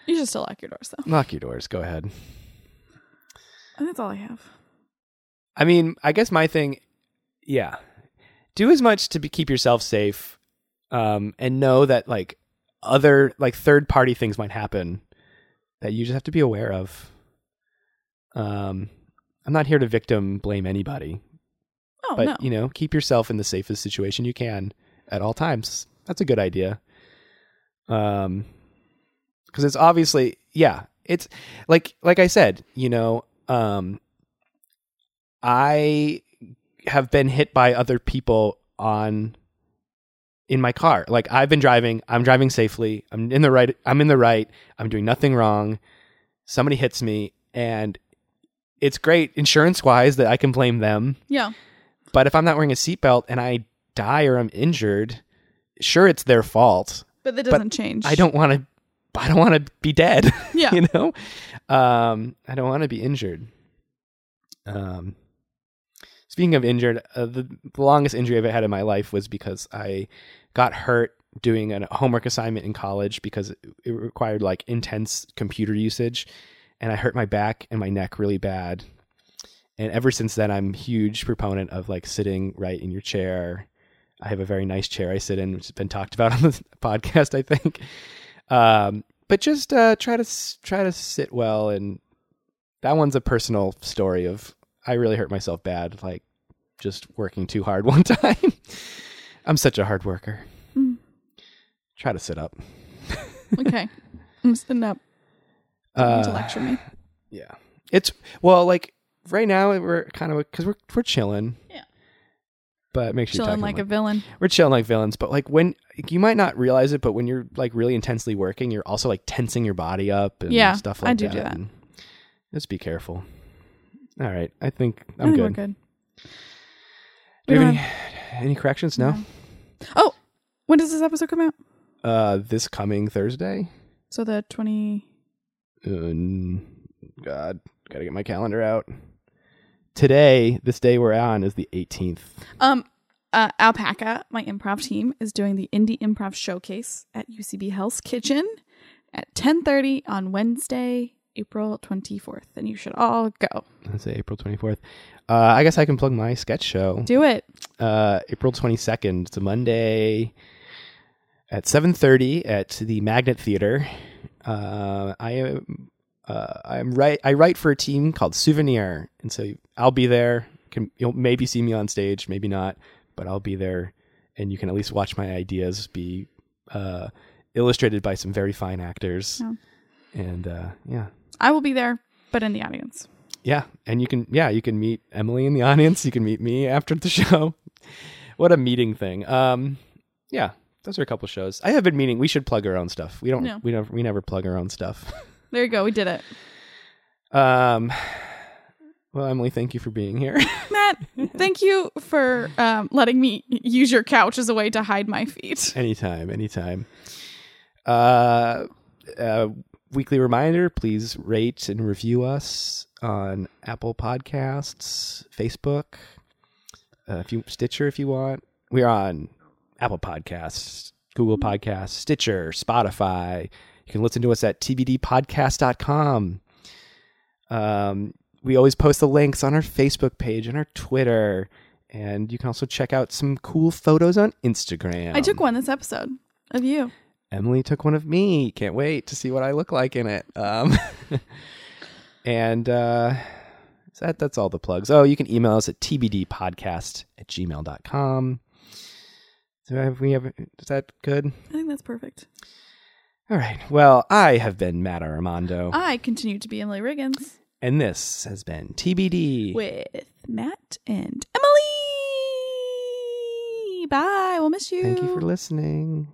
You should still lock your doors, though. Lock your doors. Go ahead. And that's all I have. I mean, I guess my thing, yeah, do as much to be, keep yourself safe, um, and know that like other like third party things might happen that you just have to be aware of. Um, I'm not here to victim blame anybody, Oh but no. you know, keep yourself in the safest situation you can at all times. That's a good idea. Um, because it's obviously, yeah, it's like like I said, you know, um, I have been hit by other people on in my car. Like I've been driving, I'm driving safely. I'm in the right I'm in the right. I'm doing nothing wrong. Somebody hits me and it's great insurance wise that I can blame them. yeah. But if I'm not wearing a seatbelt and I die or I'm injured, sure it's their fault. But that doesn't change. I don't want to I don't want to be dead. Yeah. you know? Um I don't want to be injured. Um Speaking of injured, uh, the, the longest injury I've had in my life was because I got hurt doing a homework assignment in college because it, required like intense computer usage and I hurt my back and my neck really bad. And ever since then I'm huge proponent of like sitting right in your chair. I have a very nice chair I sit in, which has been talked about on the podcast, I think. Um, but just uh, try to try to sit well, and that one's a personal story of I really hurt myself bad, like just working too hard one time. I'm such a hard worker. Mm. Try to sit up. Okay. I'm sitting up. Don't to Uh, lecture me. Yeah, it's well, like right now we're kind of because we're we're chilling. Yeah. But make sure you're Chilling talking like a villain. we're chilling like villains. But like when you might not realize it, but when you're like really intensely working, you're also like tensing your body up and Yeah, stuff like I do that. do that. and Just be careful. All right, I think I I'm think good. we're good. Do you We have any, any corrections? No. Oh, when does this episode come out? Uh, this coming Thursday. So the 20. Uh, God, gotta get my calendar out. Today, this day we're on is the 18th. Um, uh, Alpaca, my improv team, is doing the Indie Improv Showcase at UCB Hell's Kitchen at 10:30 on Wednesday, April 24th, and you should all go. Let's say April 24th. Uh, I guess I can plug my sketch show. Do it. uh, April 22nd. It's a Monday. at 7:30 at the Magnet Theater. Uh, I am uh, I'm right. I write for a team called Souvenir, and so I'll be there. Can you'll maybe see me on stage, maybe not, but I'll be there, and you can at least watch my ideas be uh, illustrated by some very fine actors. Yeah. And uh, yeah, I will be there, but in the audience. yeah, and you can yeah you can meet Emily in the audience. You can meet me after the show. what a meeting thing. Um, yeah, those are a couple shows. I have been meaning we should plug our own stuff. We don't. No. We never. We never plug our own stuff. There you go. We did it. um. Well, Emily, thank you for being here. Matt, thank you for um, letting me use your couch as a way to hide my feet. anytime, anytime. Uh, uh, weekly reminder: please rate and review us on Apple Podcasts, Facebook, uh, if you Stitcher, if you want. We're on Apple Podcasts, Google Podcasts, Stitcher, Spotify. You can listen to us at tbdpodcast.com. Um, we always post the links on our Facebook page and our Twitter. And you can also check out some cool photos on Instagram. I took one this episode of you. Emily took one of me. Can't wait to see what I look like in it. Um, and uh, that that's all the plugs. Oh, you can email us at tbdpodcast at gmail.com. So have we have is that good? I think that's perfect. All right. Well, I have been Matt Armando, I continue to be Emily Riggins and this has been TBD. with Matt and Emily. Bye. We'll miss you. Thank you for listening.